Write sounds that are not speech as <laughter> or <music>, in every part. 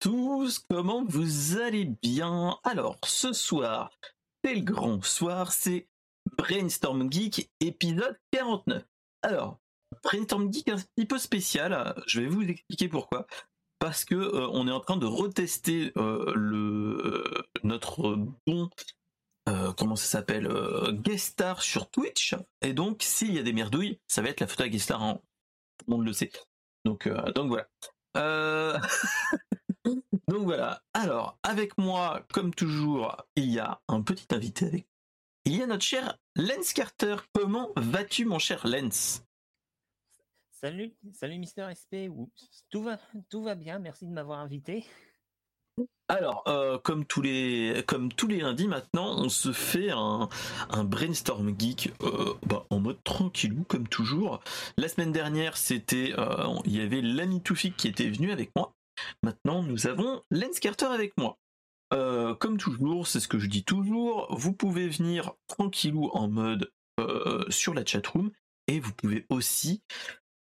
tous, comment vous allez bien? Alors, ce soir, c'est le grand soir, c'est Brainstorm Geek, épisode 49. Alors, Brainstorm Geek un petit peu spécial, je vais vous expliquer pourquoi. Parce que euh, on est en train de retester euh, le notre bon euh, comment ça s'appelle guest star sur Twitch et donc s'il y a des merdouilles ça va être la photo à guest star tout le monde le sait donc donc voilà euh, <laughs> donc voilà. Alors, avec moi, comme toujours, il y a un petit invité avec. Il y a notre cher Lens Carter. Comment vas-tu, mon cher Lens Salut, salut Mister SP. Tout va, tout va bien. Merci de m'avoir invité. Alors, euh, comme tous les comme tous les lundis maintenant, on se fait un, brainstorm geek euh, bah, en mode tranquillou comme toujours. La semaine dernière, c'était euh, il y avait l'ami Toufik qui était venu avec moi. Maintenant, nous avons Lens Carter avec moi. comme toujours, c'est ce que je dis toujours, vous pouvez venir tranquillou en mode sur la chatroom et vous pouvez aussi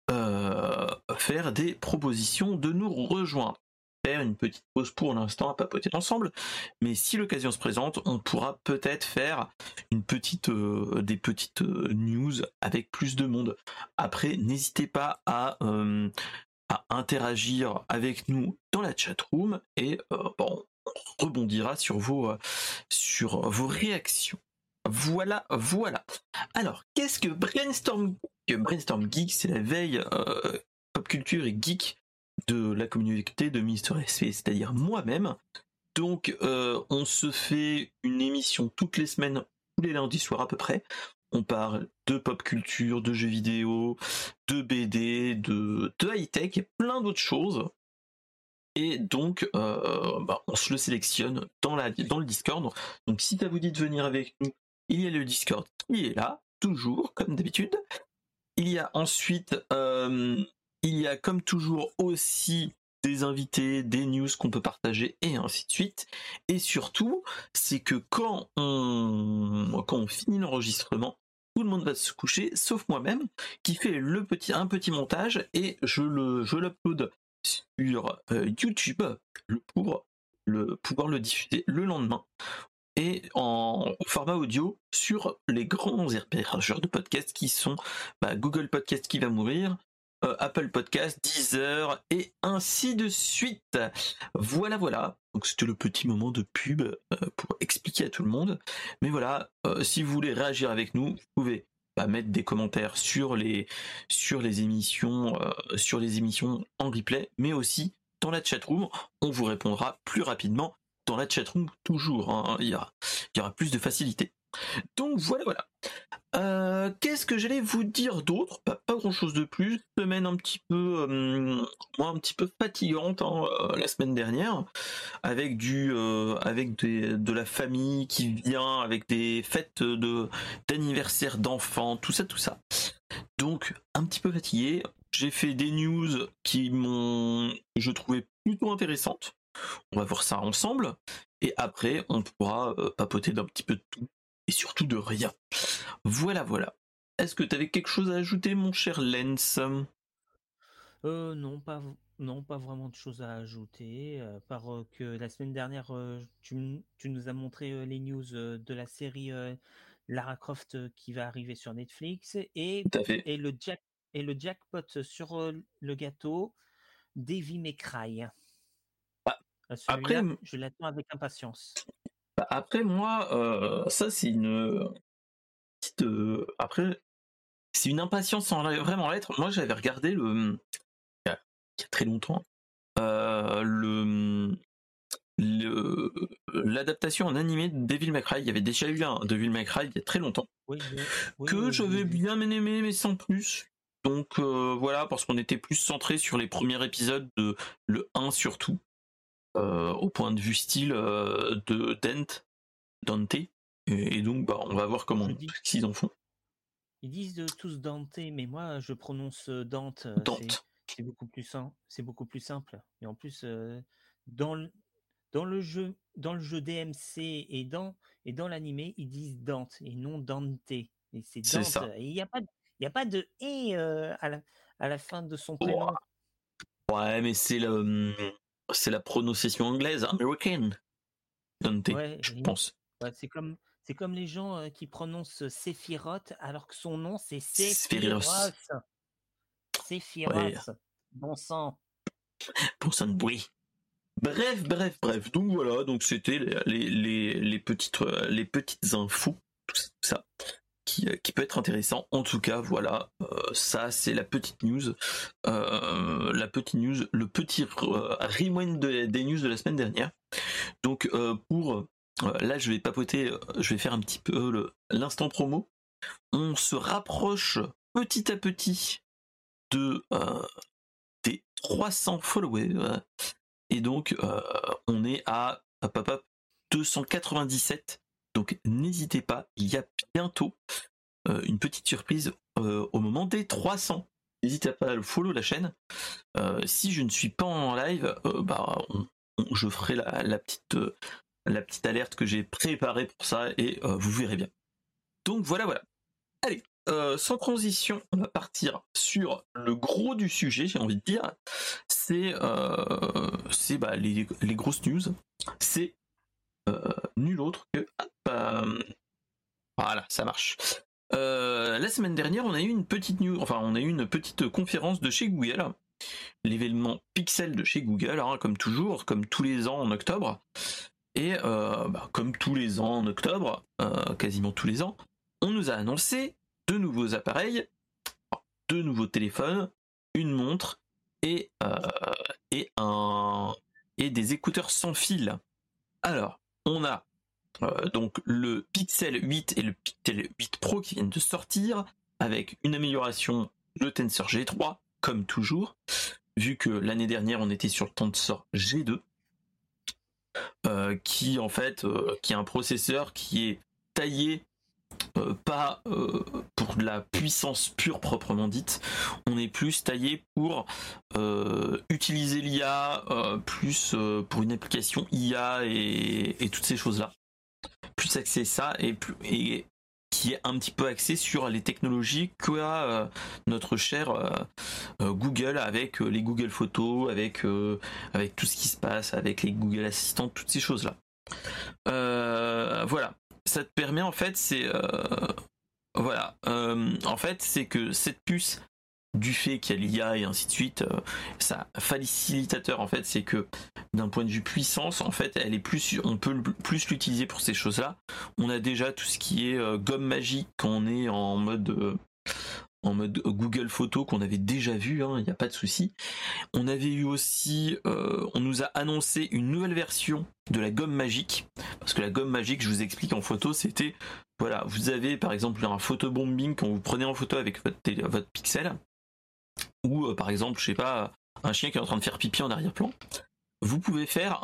faire des propositions de nous rejoindre faire une petite pause pour l'instant à papoter ensemble. Mais si l'occasion se présente, on pourra peut-être faire une petite, euh, des petites euh, news avec plus de monde. Après, n'hésitez pas à, euh, interagir avec nous dans la chat room et bon, on rebondira sur vos, sur vos réactions. Voilà, voilà. Alors, qu'est-ce que Brainstorm Brainstorm Geek, c'est la veille pop culture et geek de la communauté de Mister SV, c'est-à-dire moi-même. Donc euh, on se fait une émission toutes les semaines, tous les lundis soirs à peu près. On parle de pop culture, de jeux vidéo, de BD, de, high-tech et plein d'autres choses. Et donc, euh, bah, on se le sélectionne dans, le Discord. Donc, si ça vous dit de venir avec nous, il y a le Discord qui est là, toujours, comme d'habitude. Il y a ensuite euh, il y a comme toujours aussi des invités, des news qu'on peut partager et ainsi de suite. Et surtout, c'est que quand on, quand on finit l'enregistrement, tout le monde va se coucher, sauf moi-même, qui fait un petit montage et je le, je sur euh, YouTube pour le, pouvoir le diffuser le lendemain et en format audio sur les grands hébergeurs de podcasts qui sont bah, Google Podcast qui va mourir, Apple Podcast, Deezer et ainsi de suite. Voilà, voilà. Donc c'était le petit moment de pub euh, pour expliquer à tout le monde. Mais voilà, euh, si vous voulez réagir avec nous, vous pouvez bah, mettre des commentaires sur les émissions sur les émissions en replay, mais aussi dans la chatroom. On vous répondra plus rapidement dans la chatroom toujours. Hein. Il y aura plus de facilité. Donc voilà, voilà. Euh, qu'est-ce que j'allais vous dire d'autre? Pas, grand chose de plus. Semaine un petit peu, euh, un petit peu fatigante hein, euh, la semaine dernière, avec du, avec de la famille qui vient, avec des fêtes de d'anniversaire d'enfants, tout ça, tout ça. Donc un petit peu fatigué. J'ai fait des news qui m'ont, je trouvais plutôt intéressantes. On va voir ça ensemble. Et après, on pourra papoter d'un petit peu de tout et surtout de rien. Voilà, voilà. Est-ce que tu avais quelque chose à ajouter, mon cher Lens? Euh, non, pas, non, pas vraiment de choses à ajouter. Euh, par euh, que la semaine dernière, tu, tu, nous as montré les news de la série Lara Croft qui va arriver sur Netflix et, et, le, jack, et le jackpot sur le gâteau, Davy McCray. Bah, après, je l'attends avec impatience. Bah, après, moi, euh, ça, c'est une petite. Euh, après, c'est une impatience sans vraiment l'être. Moi, j'avais regardé le. Il y, a, très longtemps. Euh, le. L'adaptation en animé de Devil May Cry, il y avait déjà eu un Devil May Cry il y a très longtemps, que j'avais bien aimé mais sans plus. Donc voilà, parce qu'on était plus centré sur les premiers épisodes de le 1 surtout. Euh, au point de vue style euh, de Dent, Dante. Et, donc, bah, on va voir comment ils en font. Ils disent tous Dante, mais moi, je prononce Dante. Dante. C'est beaucoup plus simple. C'est beaucoup plus simple. Et en plus, dans le, dans le jeu, dans le jeu DMC et dans et dans l'animé, ils disent Dante et non Dante. Et c'est Dante. Et il n'y a pas, il a pas de et à la à la fin de son prénom. Ouais, mais c'est le c'est la prononciation anglaise, américaine. Dante, je pense. c'est comme, c'est comme les gens qui prononcent Sephiroth alors que son nom c'est Sephiroth. Sephiroth. Bon sang. Bon sang de bruit. Bref, bref, bref. Donc voilà, donc c'était les, les, les, petites, les petites infos, tout ça, qui, qui peut être intéressant. En tout cas, voilà, ça c'est la petite news, la petite news, le petit rewind des news de la semaine dernière. Donc pour là, je vais papoter, je vais faire un petit peu l'instant promo. On se rapproche petit à petit de des 300 followers. Et donc, on est à 297. Donc, n'hésitez pas, il y a bientôt une petite surprise au moment des 300. N'hésitez pas à le follow la chaîne. si je ne suis pas en live, bah, je ferai la petite alerte que j'ai préparée pour ça et euh, vous verrez bien. Donc voilà, voilà. Allez, euh, sans transition, on va partir sur le gros du sujet, j'ai envie de dire. C'est euh, bah, les, grosses news. C'est nul autre que. voilà, ça marche. la semaine dernière, on a eu une petite news, enfin, on a eu une petite conférence de chez Google l'événement Pixel de chez Google, hein, comme toujours, comme tous les ans en octobre. Et euh, bah, comme tous les ans en octobre, euh, quasiment tous les ans, on nous a annoncé deux nouveaux appareils, deux nouveaux téléphones, une montre et, euh, et, un, et des écouteurs sans fil. Alors, on a donc le Pixel 8 et le Pixel 8 Pro qui viennent de sortir avec une amélioration de Tensor G3 comme toujours, vu que l'année dernière on était sur le Tensor G2. Euh, qui en fait, euh, qui est un processeur qui est taillé euh, pas pour de la puissance pure proprement dite, on est plus taillé pour utiliser l'IA, plus pour une application IA et, toutes ces choses-là. Plus axé ça et, et qui est un petit peu axé sur les technologies qu'a euh, notre cher euh, euh, Google avec les Google Photos, avec tout ce qui se passe, avec les Google Assistants, toutes ces choses-là. voilà. Ça te permet en fait, c'est voilà. en fait, c'est que cette puce du fait qu'il y a l'IA et ainsi de suite, euh, ça facilitateur en fait, c'est que d'un point de vue puissance, en fait, elle est plus, on peut plus l'utiliser pour ces choses-là. On a déjà tout ce qui est euh, gomme magique quand on est en mode euh, en mode Google Photo qu'on avait déjà vu, hein, il n'y a pas de souci. On avait eu aussi, on nous a annoncé une nouvelle version de la gomme magique, parce que la gomme magique, je vous explique en photo, c'était, voilà, vous avez par exemple un photobombing quand vous prenez en photo avec votre, votre pixel, ou euh, par exemple, je sais pas, un chien qui est en train de faire pipi en arrière-plan, vous pouvez faire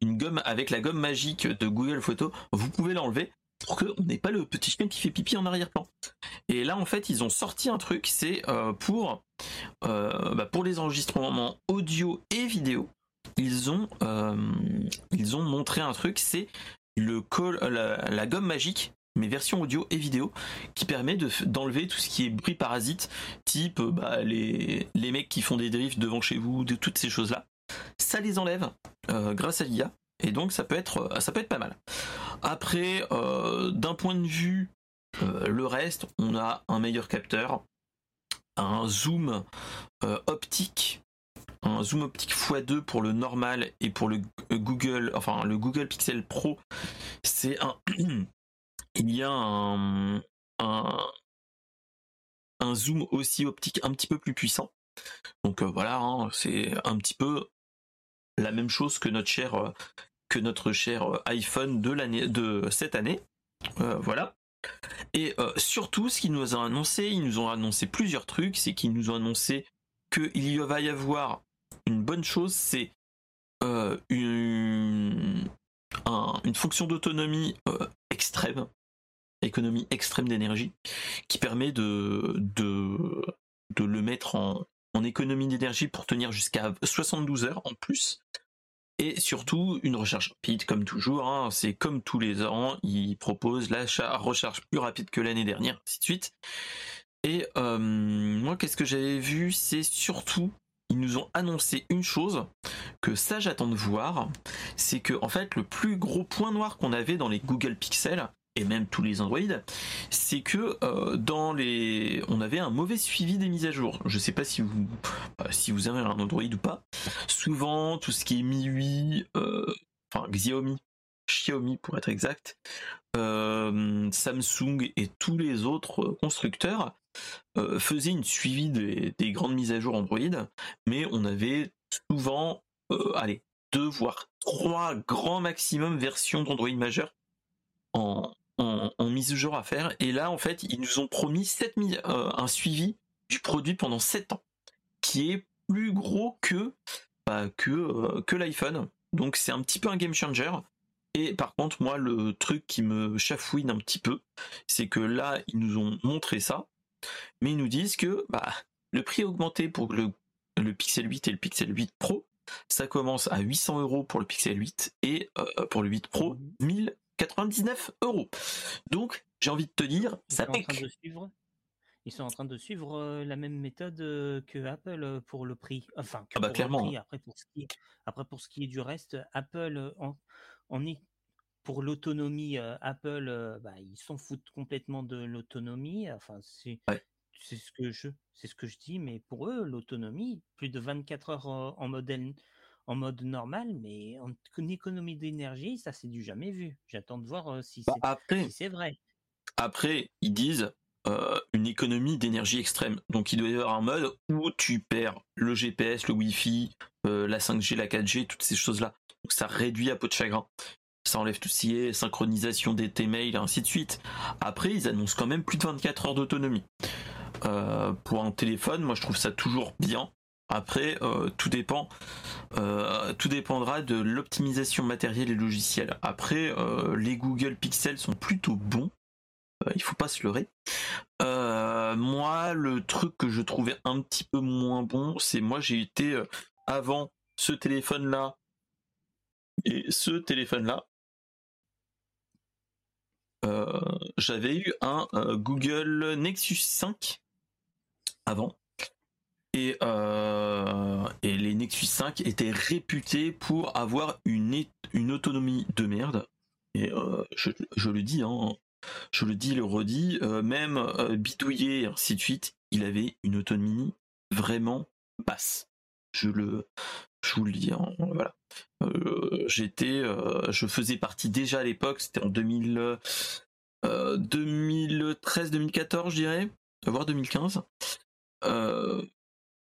une gomme avec la gomme magique de Google Photos, vous pouvez l'enlever pour qu'on n'ait pas le petit chien qui fait pipi en arrière-plan. Et là, en fait, ils ont sorti un truc, c'est euh, pour, euh, bah, pour les enregistrements audio et vidéo, ils ont, ont montré un truc, c'est la, gomme magique mais version audio et vidéo, qui permet d'enlever tout ce qui est bruit parasite, type bah, les, les mecs qui font des drifts devant chez vous, de toutes ces choses-là. Ça les enlève euh, grâce à l'IA, et donc ça peut être, euh, ça peut être pas mal. Après, euh, d'un point de vue le reste, on a un meilleur capteur, un zoom optique un zoom optique x2 pour le normal et pour le Google, enfin le Google Pixel Pro, c'est un <clears throat> il y a un, un, zoom aussi optique un petit peu plus puissant. Donc euh, voilà, hein, c'est un petit peu la même chose que notre cher, euh, que notre cher euh, iPhone de, l'année, de cette année. voilà. Et surtout, ce qu'ils nous ont annoncé, ils nous ont annoncé plusieurs trucs, c'est qu'ils nous ont annoncé qu'il va y avoir une bonne chose, c'est une, une fonction d'autonomie extrême économie extrême d'énergie, qui permet de, de, de le mettre en, économie d'énergie pour tenir jusqu'à 72 heures en plus. Et surtout, une recharge rapide, comme toujours, hein, c'est comme tous les ans, il propose la recharge plus rapide que l'année dernière, ainsi de suite. Et euh, moi, qu'est-ce que j'avais vu? C'est surtout ils nous ont annoncé une chose que ça j'attends de voir, c'est que en fait le plus gros point noir qu'on avait dans les Google Pixel et même tous les Android, c'est que euh, dans les, on avait un mauvais suivi des mises à jour. Je sais pas si vous, euh, si vous avez un Android ou pas. Souvent, tout ce qui est MIUI, euh, enfin Xiaomi, Xiaomi pour être exact, Samsung et tous les autres constructeurs faisaient une suivi des, des, grandes mises à jour Android, mais on avait souvent, allez, deux voire trois grands maximum versions d'Android majeur en, en, mise à jour à faire. Et là, en fait, ils nous ont promis 7 euh, un suivi du produit pendant 7 ans, qui est plus gros que, bah, que, euh, que l'iPhone. Donc c'est un petit peu un game changer. Et par contre, moi, le truc qui me chafouine un petit peu, c'est que là, ils nous ont montré ça, mais ils nous disent que bah, le prix augmenté pour le, le Pixel 8 et le Pixel 8 Pro. Ça commence à 800 euros pour le Pixel 8 et euh, pour le 8 Pro, 1000 99 euros. Donc, j'ai envie de te dire, ça pique. Ils sont en train de suivre euh, la même méthode euh, que Apple euh, pour le prix. Enfin, ah bah, clairement. Après pour, ce qui est, après, pour ce qui est du reste, Apple, en, est pour l'autonomie, Apple, bah, ils s'en foutent complètement de l'autonomie. Enfin, c'est ce que je, c'est ce que je dis, mais pour eux, l'autonomie, plus de 24 heures en modèle en mode normal, mais en économie d'énergie, ça c'est du jamais vu. J'attends de voir euh, si bah, c'est vrai. Après, ils disent euh, une économie d'énergie extrême. Donc il doit y avoir un mode où tu perds le GPS, le Wi-Fi, euh, la 5G, la 4G, toutes ces choses-là. Donc ça réduit à peau de chagrin. Ça enlève tout ce qui est synchronisation des tes mails, et ainsi de suite. Après, ils annoncent quand même plus de 24 heures d'autonomie. pour un téléphone, moi je trouve ça toujours bien. Après, euh, tout dépend, euh, tout dépendra de l'optimisation matérielle et logicielle. Après, euh, les Google Pixel sont plutôt bons. il faut pas se leurrer. moi, le truc que je trouvais un petit peu moins bon, c'est moi j'ai été avant ce téléphone-là et ce téléphone-là. J'avais eu un Google Nexus 5 avant euh, et, les Nexus 5 étaient réputés pour avoir une, une autonomie de merde. Et euh, je, le dis, hein, je le dis, le redis, euh, même bidouillé ainsi de suite, il avait une autonomie vraiment basse. Je le, je vous le dis, hein, voilà. J'étais, je faisais partie déjà à l'époque, c'était en 2000, 2013-2014, je dirais, voire 2015.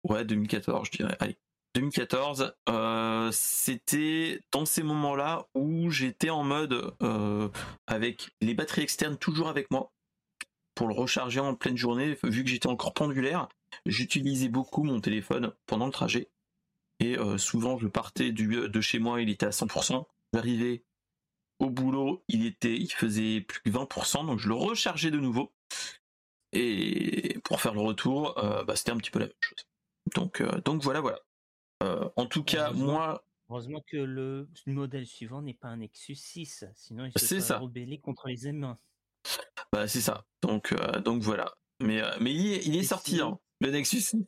Ouais, 2014, je dirais. Allez. 2014, euh, c'était dans ces moments-là où j'étais en mode euh, avec les batteries externes toujours avec moi pour le recharger en pleine journée. Vu que j'étais encore pendulaire, j'utilisais beaucoup mon téléphone pendant le trajet et euh, souvent je partais de chez moi, il était à 100%. J'arrivais au boulot, il était, il faisait plus que 20%, donc je le rechargeais de nouveau. Et pour faire le retour, bah, c'était un petit peu la même chose. Donc, euh, donc voilà, voilà. Euh, en tout cas, moi. Heureusement que le modèle suivant n'est pas un Nexus 6, sinon il se serait rebellé contre les M1. Bah c'est ça. Donc, euh, donc voilà. Mais, mais il est, sorti, hein, le Nexus 6.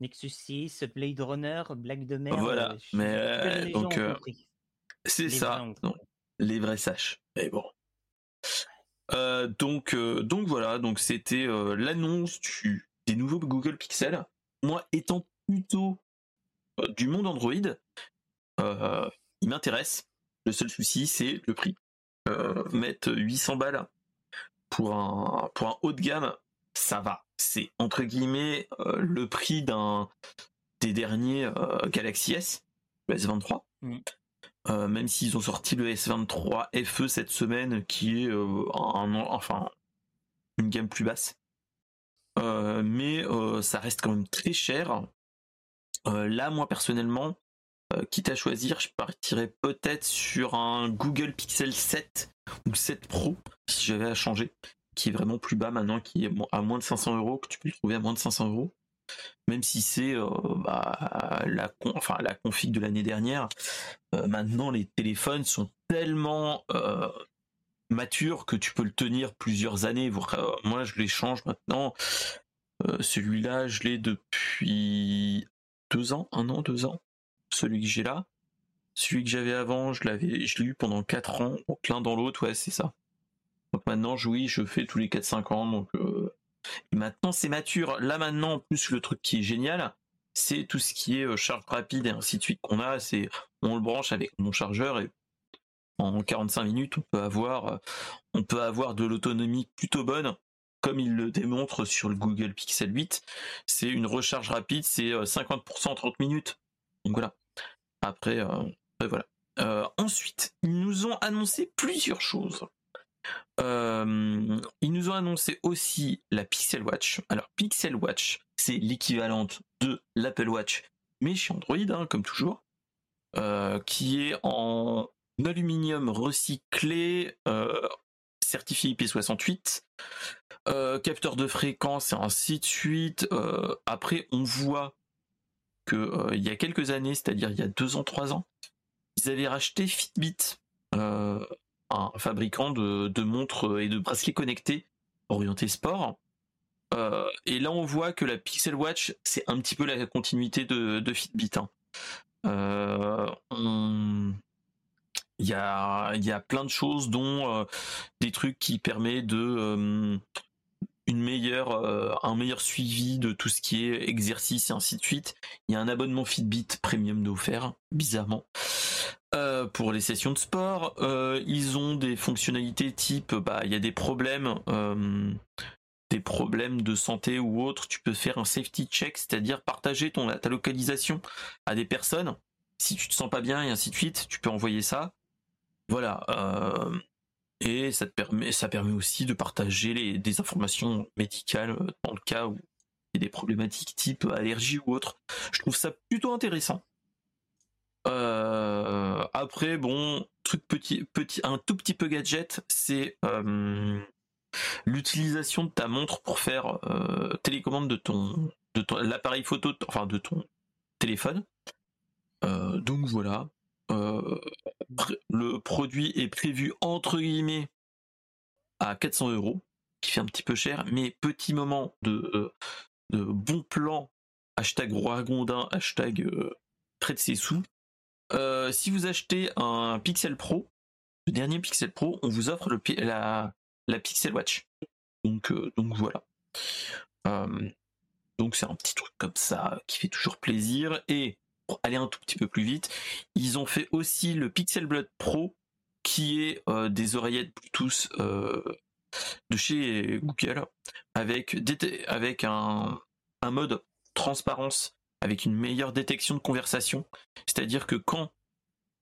Nexus 6, Blade Runner, Black de mer. Voilà. mais donc c'est ça. les vrais saches. Mais bon. donc, donc voilà. Donc c'était l'annonce des nouveaux Google Pixel moi étant plutôt euh, du monde Android, euh, il m'intéresse. Le seul souci, c'est le prix. Euh, mettre 800 balles pour un, pour un haut de gamme, ça va. C'est entre guillemets le prix d'un des derniers Galaxy S, le S23. Mm. même s'ils ont sorti le S23 FE cette semaine, qui est un, enfin une gamme plus basse. Euh, mais euh, ça reste quand même très cher. Euh, là, moi personnellement, quitte à choisir, je partirais peut-être sur un Google Pixel 7 ou 7 Pro si j'avais à changer, qui est vraiment plus bas maintenant, qui est à moins de 500 euros, que tu peux trouver à moins de 500 euros. Même si c'est bah, la, enfin, la config de l'année dernière, maintenant les téléphones sont tellement mature que tu peux le tenir plusieurs années. Moi, je l'échange maintenant. Euh, celui-là, je l'ai depuis deux ans, un an, deux ans, celui que j'ai là. Celui que j'avais avant, je l'avais, je l'ai eu pendant quatre ans, donc l'un dans l'autre, ouais, c'est ça. Donc maintenant, oui, je fais tous les 4-5 ans, donc euh, maintenant c'est mature. Là maintenant, en plus le truc qui est génial, c'est tout ce qui est euh, charge rapide et ainsi de suite qu'on a. C'est on le branche avec mon chargeur et en 45 minutes, on peut avoir, euh, on peut avoir de l'autonomie plutôt bonne, comme il le démontre sur le Google Pixel 8. C'est une recharge rapide, c'est 50% en 30 minutes. Donc voilà. Après, voilà. ensuite, ils nous ont annoncé plusieurs choses. Euh, ils nous ont annoncé aussi la Pixel Watch. Alors Pixel Watch, c'est l'équivalente de l'Apple Watch, mais chez Android, hein, comme toujours, euh, qui est en aluminium recyclé, euh, certifié IP68, capteur de fréquence et ainsi de suite. après, on voit que il y a quelques années, c'est-à-dire il y a deux ans, trois ans, ils avaient racheté Fitbit un fabricant de, montres et de bracelets connectés orientés sport. Euh, et là, on voit que la Pixel Watch, c'est un petit peu la continuité de, Fitbit. Hein. Euh, il y, a, y a plein de choses, dont euh, des trucs qui permettent de une meilleure, un meilleur suivi de tout ce qui est exercice et ainsi de suite. Il y a un abonnement Fitbit premium d'offert, bizarrement. Euh, pour les sessions de sport, euh, ils ont des fonctionnalités type, bah, il y a des problèmes, euh, des problèmes de santé ou autres. Tu peux faire un safety check, c'est-à-dire partager ton ta localisation à des personnes. Si tu te sens pas bien et ainsi de suite, tu peux envoyer ça. Voilà. et ça te permet, ça permet aussi de partager les, des informations médicales dans le cas où il y a des problématiques type allergie ou autre. Je trouve ça plutôt intéressant. Euh, après, bon, truc petit, petit, un tout petit peu gadget, c'est euh, l'utilisation de ta montre pour faire euh, télécommande de ton, de ton, l'appareil photo, enfin de ton téléphone. donc voilà. Le produit est prévu entre guillemets à 400 euros, qui fait un petit peu cher, mais petit moment de, de bon plan, hashtag roi hashtag près de ses sous, euh, si vous achetez un Pixel Pro, le dernier Pixel Pro, on vous offre la, Pixel Watch. Donc, euh, donc voilà. Euh, donc c'est un petit truc comme ça qui fait toujours plaisir. Et aller un tout petit peu plus vite, ils ont fait aussi le Pixel Blood Pro, qui est des oreillettes Bluetooth de chez Google, avec, avec un, un mode transparence avec une meilleure détection de conversation. C'est-à-dire que quand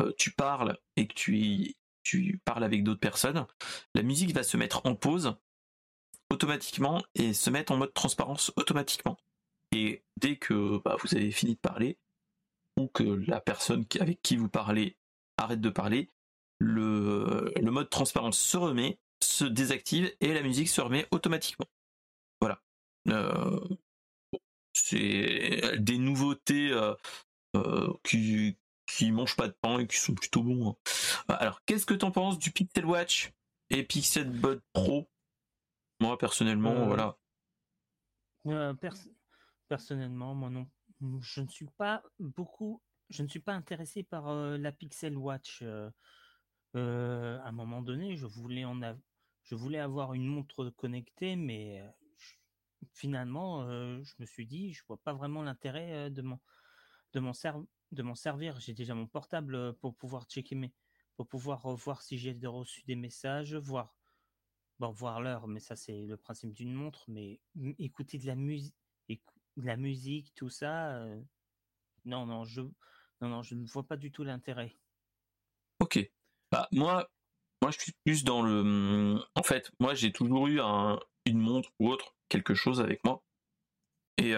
euh, tu parles et que tu, tu parles avec d'autres personnes, la musique va se mettre en pause automatiquement et se mettre en mode transparence automatiquement. Et dès que bah, vous avez fini de parler, ou que la personne avec qui vous parlez arrête de parler, le, le mode transparence se remet, se désactive et la musique se remet automatiquement. Voilà. Euh, c'est des nouveautés euh, euh, qui qui mangent pas de pain et qui sont plutôt bons. Hein. Alors, qu'est-ce que t'en penses du Pixel Watch et Pixel Bud Pro? Moi, personnellement, voilà. personnellement, moi non, je ne suis pas beaucoup, intéressé par la Pixel Watch. à un moment donné, je voulais avoir une montre connectée, mais finalement, je me suis dit, je vois pas vraiment l'intérêt de m'en servir. J'ai déjà mon portable pour pouvoir checker mes, pour pouvoir voir si j'ai reçu des messages, voir, voir l'heure, mais ça c'est le principe d'une montre. Mais écouter de la musique, la musique, tout ça, non, non, je, non, non, je ne vois pas du tout l'intérêt. Ok. Bah moi, moi je suis plus dans le. Mmh, en fait, moi j'ai toujours eu un, une montre ou autre quelque chose avec moi. Et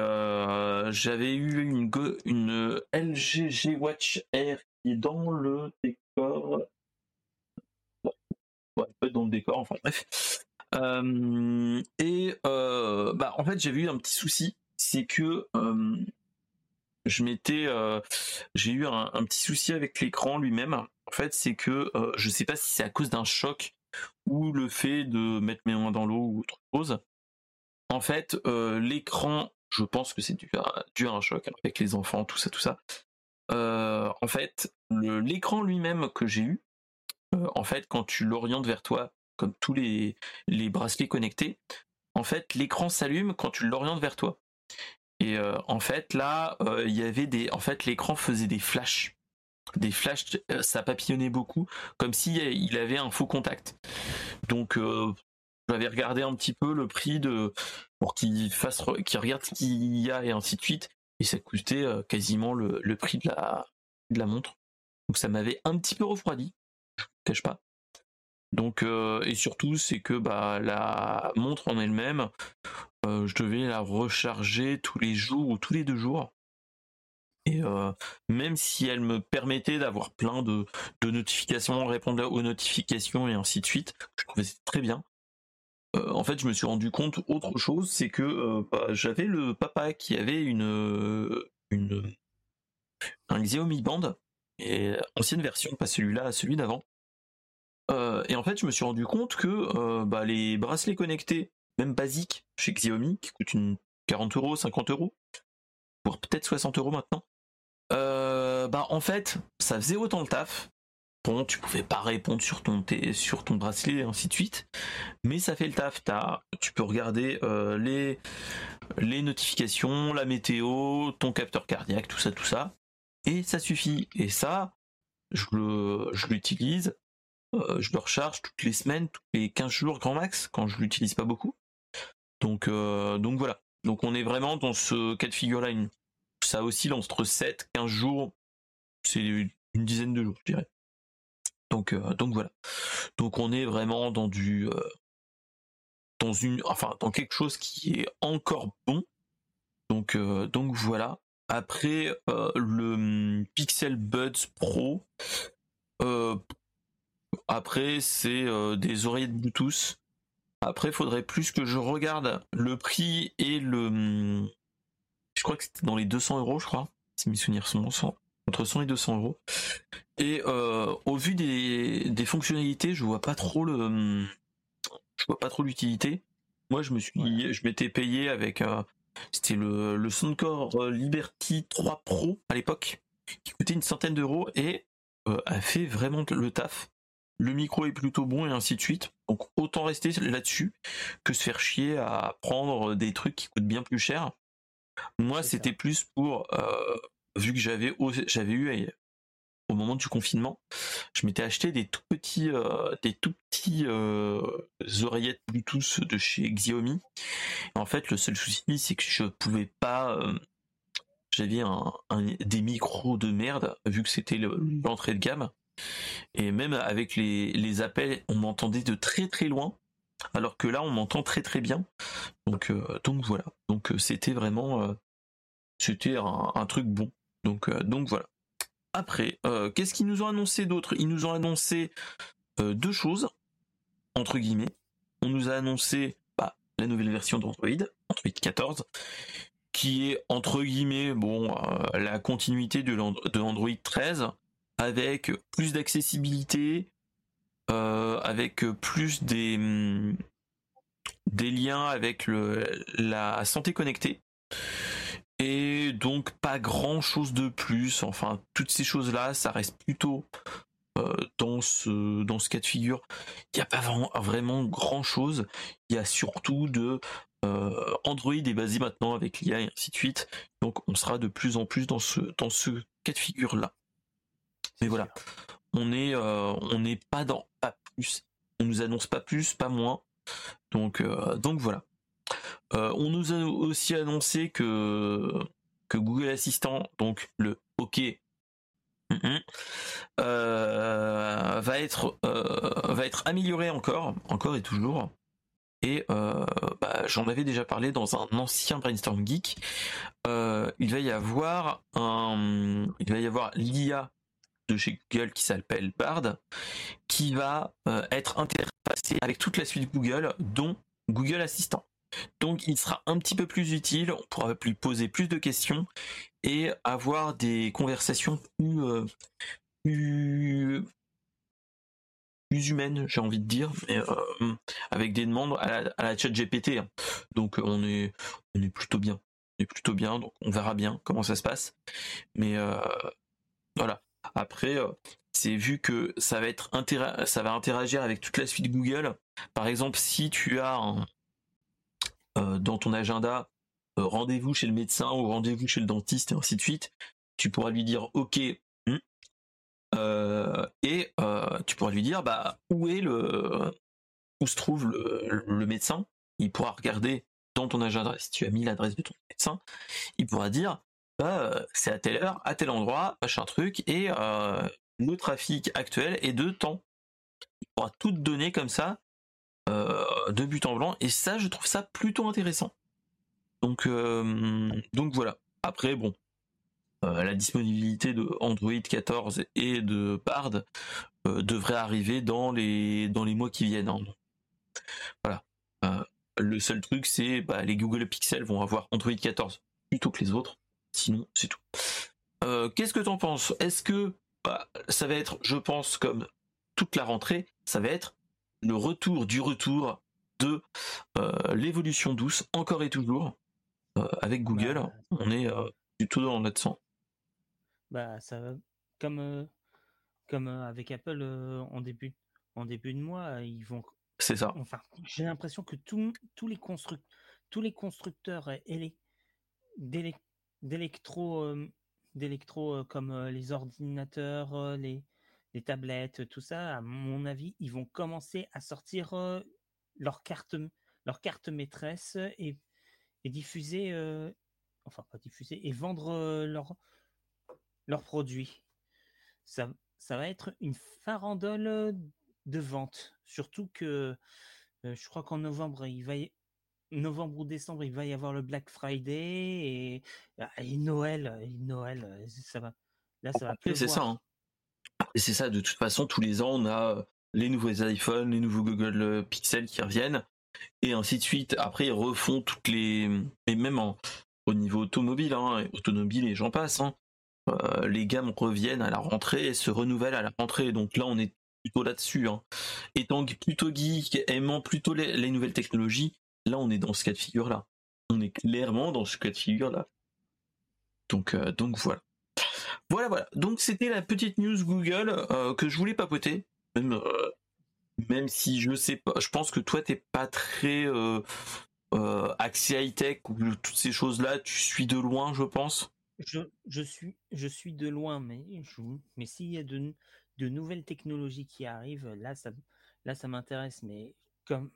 j'avais eu une, une LG Watch R qui est dans le décor. Dans le décor, enfin bref. Et bah en fait j'avais eu un petit souci, c'est que je m'étais, j'ai eu un, petit souci avec l'écran lui-même. En fait, c'est que je sais pas si c'est à cause d'un choc ou le fait de mettre mes mains dans l'eau ou autre chose en fait, euh, l'écran je pense que c'est dû à, dû à un choc avec les enfants, tout ça, tout ça. en fait, l'écran lui-même que j'ai eu, en fait, quand tu l'orientes vers toi, comme tous les, les bracelets connectés, en fait, l'écran s'allume quand tu l'orientes vers toi. Et en fait, là, il y avait des, en fait, l'écran faisait des flashs des flashs, euh, ça papillonnait beaucoup, comme si il avait un faux contact. Donc euh, j'avais regardé un petit peu le prix de pour qu'il fasse, qu'il regarde ce qu'il y a et ainsi de suite, et ça coûtait euh, quasiment le, prix de la de la montre. Donc ça m'avait un petit peu refroidi, je ne cache pas. Donc et surtout c'est que bah la montre en elle-même, je devais la recharger tous les jours ou tous les deux jours. Et euh, même si elle me permettait d'avoir plein de, notifications, répondre aux notifications et ainsi de suite, je trouvais c'était très bien. Euh, en fait, je me suis rendu compte autre chose, c'est que euh, bah, j'avais le papa qui avait une, une un Xiaomi Band, et ancienne version, pas celui-là, celui d'avant. Et en fait, je me suis rendu compte que bah, les bracelets connectés, même basiques, chez Xiaomi, qui coûtent une 40 euros, 50 euros, voire peut-être 60 euros maintenant, euh, bah en fait, ça faisait autant le taf. Bon, tu pouvais pas répondre sur ton, sur ton bracelet et ainsi de suite, mais ça fait le taf. tu peux regarder euh, les, les notifications, la météo, ton capteur cardiaque, tout ça, tout ça, et ça suffit. Et ça, je l'utilise, euh, je le recharge toutes les semaines, tous les 15 jours grand max, quand je l'utilise pas beaucoup. Donc, donc voilà. Donc on est vraiment dans ce cas de figure-là, une ça oscille entre 7, 15 jours, c'est une dizaine de jours, je dirais. Donc, euh, donc voilà. Donc on est vraiment dans du, euh, dans une, enfin dans quelque chose qui est encore bon. Donc, euh, donc voilà. Après le hum, Pixel Buds Pro, après c'est des oreillettes Bluetooth. Après, il faudrait plus que je regarde le prix et le, je crois que c'était dans les 200 euros, je crois, si mes souvenirs sont bons, entre 100 et 200 euros. Et euh, au vu des, fonctionnalités, je vois pas trop le, je vois pas trop l'utilité. Moi, je me suis, je m'étais payé avec, euh, c'était le, le Soundcore Liberty 3 Pro à l'époque, qui coûtait une centaine d'euros et euh, a fait vraiment le taf. Le micro est plutôt bon et ainsi de suite. Donc autant rester là-dessus que se faire chier à prendre des trucs qui coûtent bien plus cher moi, c'était plus pour, euh, vu que j'avais j'avais eu au moment du confinement, je m'étais acheté des tout petits, euh, des tout petits euh, oreillettes Bluetooth de chez Xiaomi. En fait, le seul souci, c'est que je pouvais pas. j'avais un, des micros de merde, vu que c'était l'entrée de gamme. Et même avec les, appels, on m'entendait de très très loin alors que là on m'entend très très bien. Donc euh, voilà. Donc euh, c'était vraiment euh, c'était un, truc bon. Donc donc voilà. Après, qu'est-ce qu'ils nous ont annoncé d'autre? Ils nous ont annoncé deux choses entre guillemets. On nous a annoncé bah, la nouvelle version d'Android, Android 14, qui est entre guillemets bon la continuité de, de Android 13 avec plus d'accessibilité, euh, avec plus des, des liens avec la santé connectée. Et donc pas grand chose de plus. Enfin, toutes ces choses-là, ça reste plutôt euh, dans, ce, dans ce cas de figure. Il n'y a pas vraiment, vraiment grand chose. Il y a surtout de euh, Android est basé maintenant avec l'IA et ainsi de suite. Donc on sera de plus en plus dans ce, dans ce cas de figure-là. Mais voilà on est euh, on n'est pas dans pas plus. On nous annonce pas plus, pas moins. Donc euh, donc voilà. Euh, on nous a aussi annoncé que que Google Assistant, donc le OK va être va être amélioré encore, encore et toujours. Et bah, j'en avais déjà parlé dans un ancien brainstorm geek. il va y avoir un, il va y avoir l'IA de chez Google qui s'appelle Bard, qui va euh, être interfacé avec toute la suite Google, dont Google Assistant. Donc il sera un petit peu plus utile, on pourra lui poser plus de questions et avoir des conversations plus, euh, plus, humaines, j'ai envie de dire, euh, avec des demandes à la, chat GPT. Donc on est, on est plutôt bien. est plutôt bien, donc on verra bien comment ça se passe. Mais voilà. Après, c'est vu que ça va interagir avec toute la suite Google. Par exemple, si tu as dans ton agenda rendez-vous chez le médecin ou rendez-vous chez le dentiste et ainsi de suite, tu pourras lui dire OK. Hmm, et tu pourras lui dire bah où est le où se trouve le médecin? Il pourra regarder dans ton agenda, si tu as mis l'adresse de ton médecin, il pourra dire euh, c'est à telle heure, à tel endroit, machin truc, et euh, le trafic actuel est de temps. Il pourra tout donner comme ça, euh, de but en blanc, et ça, je trouve ça plutôt intéressant. Donc, voilà. Après, bon, la disponibilité de Android 14 et de Bard devrait arriver dans les, dans mois qui viennent. Hein. Voilà. Le seul truc, c'est bah, les Google Pixel vont avoir Android 14 plutôt que les autres. Sinon, c'est tout. Euh, qu'est-ce que t'en penses? Est-ce que bah, ça va être, je pense, comme toute la rentrée, ça va être le retour du retour de euh, l'évolution douce, encore et toujours, euh, avec Google. Bah, on est plutôt dans notre sang. Bah, ça va comme comme avec Apple en début en début de mois, ils vont c'est ça. Enfin, j'ai l'impression que tous les, tous les constructeurs d'électro, euh, d'électro euh, comme euh, les ordinateurs, les, tablettes, tout ça, à mon avis, ils vont commencer à sortir leur carte, leur carte maîtresse et, diffuser, enfin pas diffuser, et vendre leurs leurs produits. Ça, ça va être une farandole de vente. Surtout que je crois qu'en novembre, il va y... novembre ou décembre, il va y avoir le Black Friday et, ah, Noël. Noël, ça va. Là, ça va C'est ça. Hein. Et c'est ça. De toute façon, tous les ans, on a les nouveaux iPhones, les nouveaux Google Pixel qui reviennent et ainsi de suite. Après, ils refont toutes les et même au niveau automobile, hein, automobile et j'en passe. Hein, les gammes reviennent à la rentrée et se renouvellent à la rentrée. Donc là, on est plutôt là-dessus. Étant plutôt geek, aimant plutôt les, nouvelles technologies, là on est dans ce cas de figure-là. On est clairement dans ce cas de figure-là. Donc, euh, donc voilà. Voilà, voilà. Donc c'était la petite news Google euh, que je voulais papoter. Même, euh, si je sais pas, je pense que toi t'es pas très axé high-tech ou toutes ces choses-là, tu suis de loin, je pense. Je, je, suis, je suis de loin, mais, mais s'il y a de, de nouvelles technologies qui arrivent, là, ça, là, ça m'intéresse. Mais comme,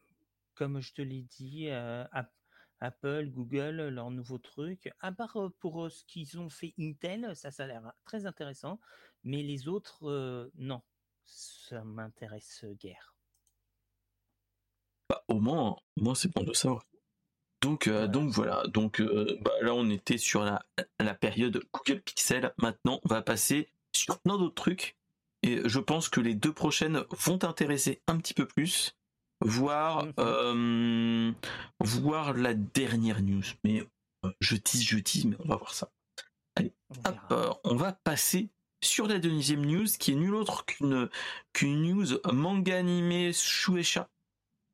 comme je te l'ai dit, euh, Apple, Google, leurs nouveaux trucs, à part euh, pour euh, ce qu'ils ont fait Intel, ça, ça a l'air très intéressant. Mais les autres, non, ça m'intéresse guère. Bah, au moins, au c'est bon de savoir. Donc, donc voilà. Donc bah, là, on était sur la, la période Google Pixel. Maintenant, on va passer sur plein d'autres trucs et je pense que les deux prochaines vont t'intéresser un petit peu plus, voire, mhm. euh, voir la dernière news. Mais euh, je tease, je tease, mais on va voir ça. Allez, on, hop, euh, on va passer sur la deuxième news, qui est nulle autre qu'une qu'une news manga animé Shueisha.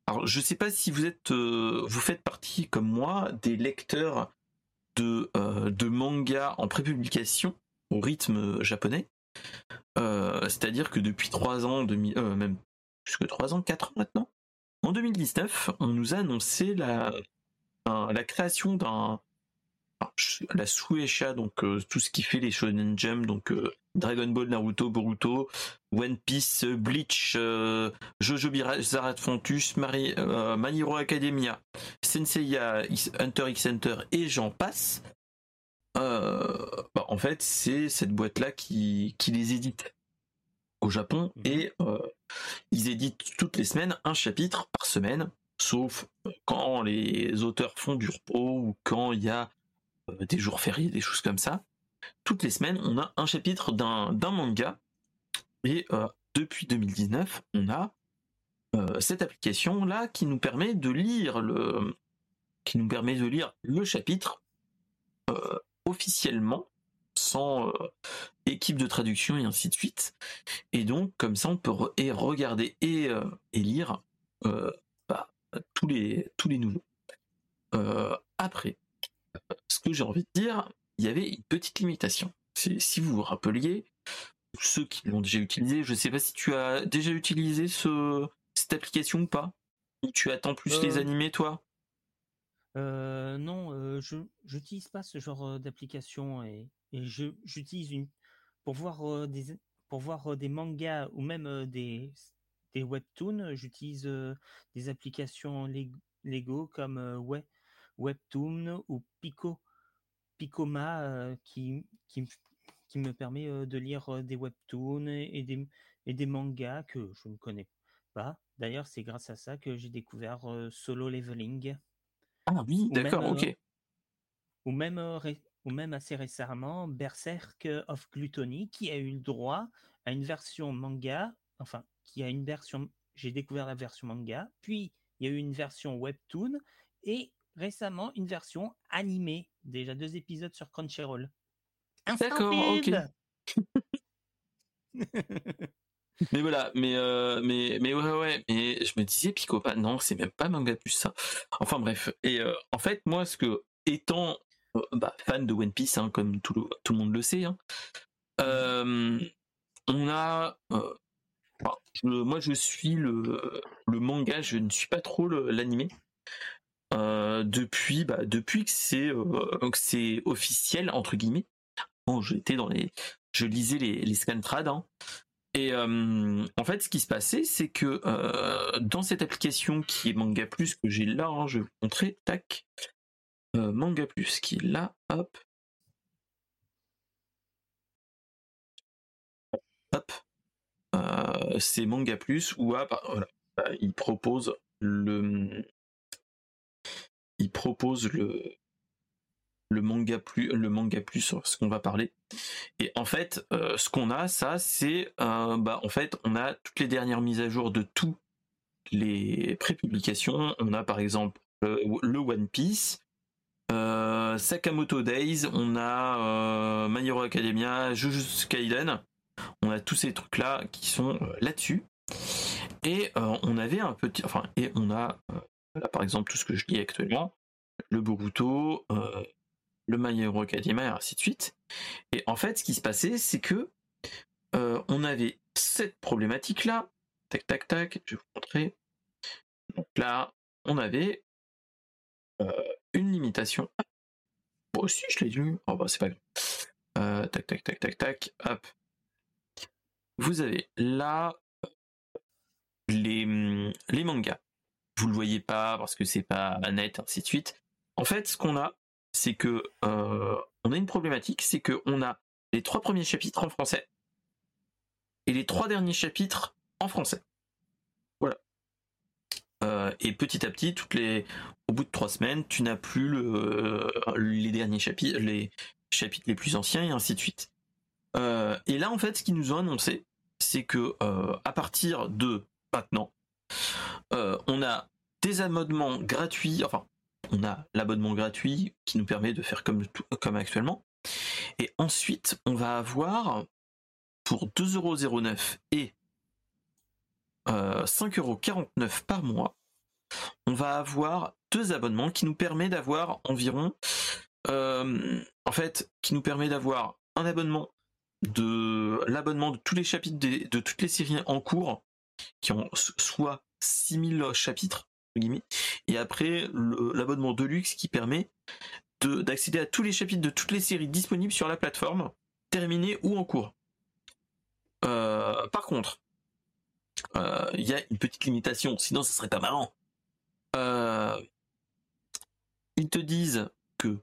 Alors, je sais pas si vous êtes, vous faites partie comme moi des lecteurs de de manga en prépublication au rythme japonais. Euh, c'est-à-dire que depuis 3 ans, demi, euh, même plus que 3 ans, 4 ans maintenant, en 2019, on nous a annoncé la, création d'un la Suesha, donc euh, tout ce qui fait les Shonen Jump, donc Dragon Ball, Naruto, Boruto, One Piece, Bleach, Jojo Bizarre Fontus, Marie, My Hero Academia, Senseiya, Hunter x Hunter et j'en passe. Euh, bah, en fait, c'est cette boîte-là qui, qui les édite au Japon mhm. et euh, ils éditent toutes les semaines un chapitre par semaine, sauf quand les auteurs font du repos ou quand il y a euh, des jours fériés, des choses comme ça. Toutes les semaines, on a un chapitre d'un manga et depuis 2019, on a cette application là qui nous permet de lire le qui nous permet de lire le chapitre officiellement sans euh, équipe de traduction et ainsi de suite. Et donc, comme ça, on peut et regarder et, euh, et lire euh, bah, tous, les, tous les nouveaux. après, ce que j'ai envie de dire, il y avait une petite limitation. Si vous vous rappeliez, ceux qui l'ont déjà utilisé, je sais pas si tu as déjà utilisé ce, cette application ou pas. Ou tu attends plus les animés, toi? Euh, non, euh, je j'utilise pas ce genre d'application et j'utilise une pour voir des pour voir des mangas ou même des des webtoons. J'utilise des applications Lego comme Web, Webtoon ou Pico Picoma qui qui qui me permet de lire des webtoons et des et des mangas que je ne connais pas. D'ailleurs, c'est grâce à ça que j'ai découvert Solo Leveling. Ah oui, d'accord, ok. Ou même, ou même assez récemment, Berserk of Gluttony, qui a eu le droit à une version manga, enfin, qui a une version, j'ai découvert la version manga, puis il y a eu une version webtoon, et récemment une version animée, déjà deux épisodes sur Crunchyroll. D'accord, ok. <laughs> <laughs> mais voilà, mais euh, mais mais ouais ouais, mais je me disais Picopa, non, c'est même pas manga plus ça. Enfin bref, et euh, en fait moi ce que étant bah, fan de One Piece, hein, comme tout le, tout le monde le sait, hein, on a moi je suis le le manga, je ne suis pas trop l'animé. depuis bah, depuis que c'est officiel entre guillemets. J'étais dans les je lisais les les scantrad hein, et euh, en fait, ce qui se passait, c'est que euh, dans cette application qui est Manga Plus que j'ai là, hein, je vais vous montrer, tac, euh, Manga Plus qui là, hop, hop, c'est Manga Plus où ah, bah, il propose le, il propose le le manga plus le manga plus sur ce qu'on va parler. Et en fait euh, ce qu'on a ça c'est euh, bah en fait on a toutes les dernières mises à jour de tous les pré-publications. On a par exemple le, One Piece euh, Sakamoto Days on a My Hero Academia Jujutsu Kaiden on a tous ces trucs là qui sont là-dessus et on avait un petit enfin et on a par exemple tout ce que je lis actuellement le Boruto, le My Hero Academia et ainsi de suite. Et en fait, ce qui se passait, c'est que euh, on avait cette problématique là. Tac, tac, tac. Je vais vous montrer. Donc là, on avait euh, une limitation. Moi aussi, je l'ai. Oh bah, c'est pas. Euh, tac, tac, tac, tac, tac. Hop. Vous avez là les, les mangas. Vous le voyez pas parce que c'est pas net, ainsi de suite. En fait, ce qu'on a, c'est que euh, on a une problématique, c'est que on a les trois premiers chapitres en français et les trois derniers chapitres en français. Euh, et petit à petit, au bout de trois semaines, tu n'as plus le, les derniers chapitres, les chapitres les plus anciens et ainsi de suite. Euh, et là, en fait, ce qu'ils nous ont annoncé, c'est que à partir de maintenant, on a des amendements gratuits, enfin on a l'abonnement gratuit qui nous permet de faire comme, comme actuellement. Et ensuite, on va avoir pour 2,09€ et euh, 5,49€ par mois, on va avoir deux abonnements qui nous permet d'avoir environ, euh, en fait, qui nous permet d'avoir un abonnement de l'abonnement de tous les chapitres de, de toutes les séries en cours qui ont soit 6000 chapitres et après l'abonnement Deluxe qui permet d'accéder à tous les chapitres de toutes les séries disponibles sur la plateforme, terminées ou en cours. Euh, par contre, euh, il y a une petite limitation, sinon ce serait pas marrant. Euh, ils te disent que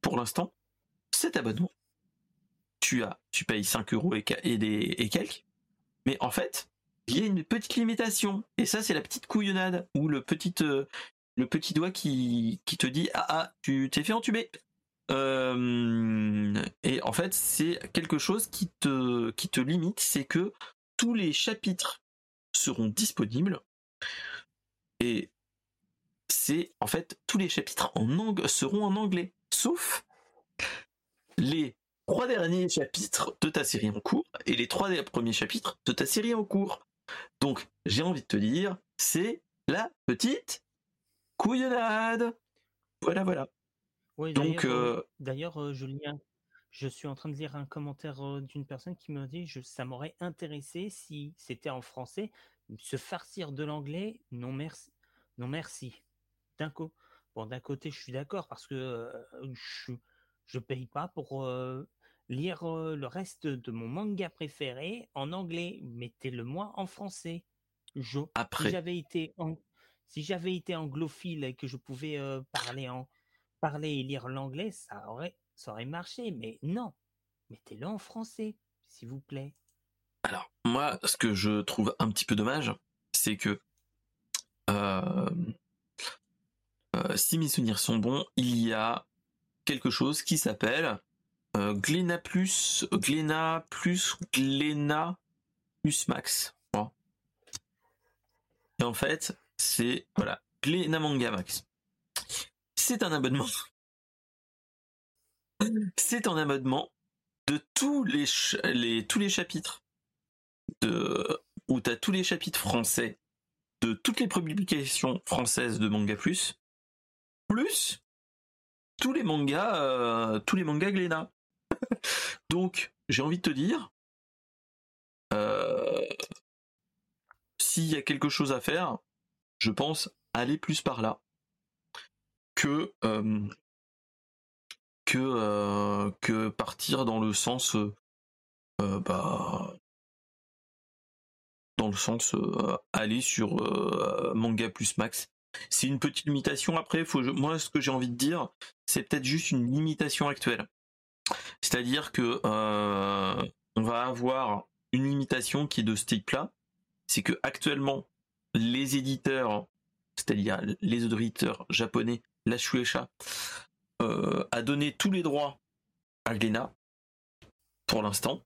pour l'instant, cet abonnement, tu as, tu payes 5 euros et, et quelques, mais en fait, il y a une petite limitation. Et ça, c'est la petite couillonnade ou le petit, euh, le petit doigt qui, te dit Ah, ah, tu t'es fait entuber. Et en fait, c'est quelque chose qui te limite c'est que tous les chapitres seront disponibles. Et c'est en fait tous les chapitres en seront en anglais, sauf les trois derniers chapitres de ta série en cours et les trois premiers chapitres de ta série en cours. Donc, j'ai envie de te dire, c'est la petite couillonnade. Voilà, voilà. Oui, Donc, d'ailleurs, je je suis en train de lire un commentaire d'une personne qui me dit je, ça m'aurait intéressé si c'était en français. Se farcir de l'anglais, non merci. Non merci. D'un coup. Bon, d'un côté, je suis d'accord parce que je je paye pas pour lire le reste de mon manga préféré en anglais. Mettez-le-moi en français. Je, Après. Si j'avais été si j'avais été anglophile et que je pouvais parler en parler et lire l'anglais, ça aurait ça aurait marché. Mais non, mettez-le en français, s'il vous plaît. Alors moi, ce que je trouve un petit peu dommage, c'est que euh, si mes souvenirs sont bons, il y a quelque chose qui s'appelle euh, Glena plus, Glena plus, Glena plus Max. Et en fait, c'est voilà, Glena Manga Max. C'est un abonnement. C'est un abonnement de tous les, les tous les chapitres de où tu as tous les chapitres français de toutes les publications françaises de Manga Plus plus tous les mangas, euh, tous les mangas Glénat. <laughs> Donc, j'ai envie de te dire, euh, s'il y a quelque chose à faire, je pense aller plus par là que euh, que que partir dans le sens bah dans le sens aller sur manga plus max c'est une petite limitation. Après, faut, moi, ce que j'ai envie de dire, c'est peut-être juste une limitation actuelle. C'est-à-dire que euh, on va avoir une limitation qui est de ce type-là. C'est que actuellement, les éditeurs, c'est-à-dire les auditeurs japonais, la Shueisha, euh, a donné tous les droits à Glena pour l'instant,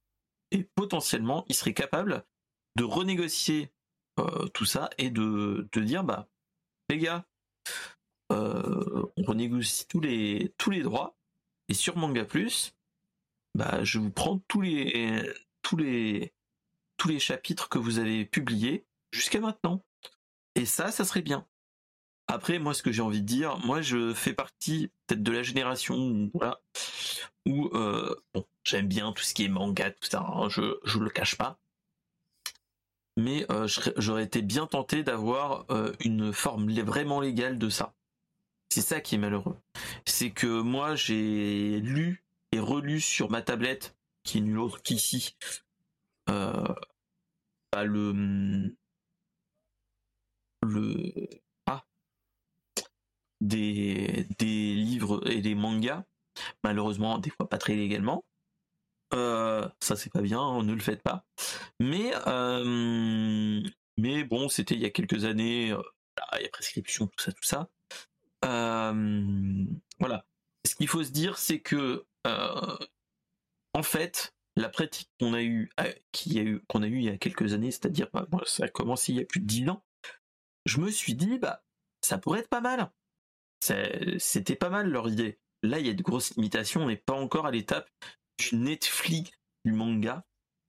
et potentiellement, il serait capable de renégocier euh, tout ça et de, de dire bah les gars, euh, on renégocie tous les, tous les droits, et sur Manga Plus, bah, je vous prends tous les, tous les, tous les chapitres que vous avez publiés jusqu'à maintenant. Et ça, ça serait bien. Après, moi, ce que j'ai envie de dire, moi, je fais partie peut-être de la génération où, euh, bon, j'aime bien tout ce qui est manga, tout ça, hein, je je le cache pas mais euh, j'aurais été bien tenté d'avoir euh, une forme vraiment légale de ça. C'est ça qui est malheureux. C'est que moi j'ai lu et relu sur ma tablette, qui est nulle autre qu'ici, bah, le le des livres et des mangas, malheureusement des fois pas très légalement, euh, ça c'est pas bien, ne le faites pas. Mais euh, mais bon, c'était il y a quelques années, euh, il y a prescription, tout ça, tout ça. voilà. Ce qu'il faut se dire, c'est que en fait, la pratique qu'on a eu, qui a eu, qu'on a eu il y a quelques années, c'est-à-dire, bah, ça a commencé il y a plus de dix ans. Je me suis dit, bah, ça pourrait être pas mal. C'était pas mal leur idée. Là, il y a de grosses limitations. On n'est pas encore à l'étape du Netflix du manga,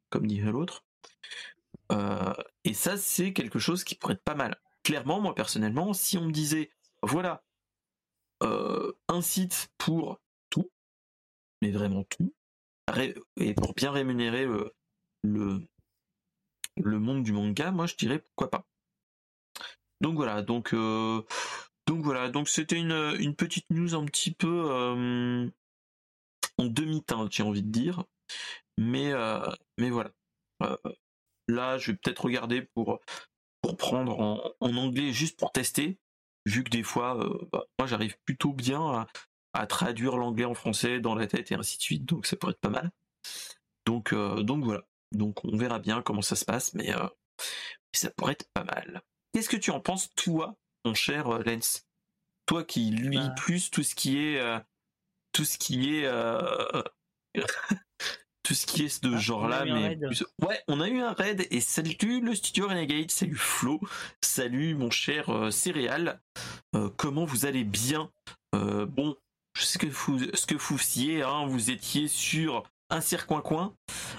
comme dirait l'autre. Euh, et ça, c'est quelque chose qui pourrait être pas mal. Clairement, moi personnellement, si on me disait, voilà, euh, un site pour tout, mais vraiment tout, et pour bien rémunérer le, le, monde du manga, moi je dirais pourquoi pas. Donc voilà, donc euh, donc voilà, donc c'était une, petite news un petit peu en demi-teinte, j'ai envie de dire. Mais, euh, voilà. Euh, là, je vais peut-être regarder pour, prendre en, anglais juste pour tester, vu que des fois, euh, bah, moi j'arrive plutôt bien à, traduire l'anglais en français dans la tête et ainsi de suite, donc ça pourrait être pas mal. Donc, donc voilà. Donc on verra bien comment ça se passe, mais ça pourrait être pas mal. Qu'est-ce que tu en penses, toi, mon cher Lens Toi qui lis bah. plus tout ce qui est tout ce qui est euh, <laughs> tout ce qui est de ah, genre là mais ouais on a eu un raid. Et salut le studio Renegade salut Flo salut mon cher euh, céréal. Euh, comment vous allez bien? Bon je sais que vous, ce que vous faisiez hein, vous étiez sur un circoin coin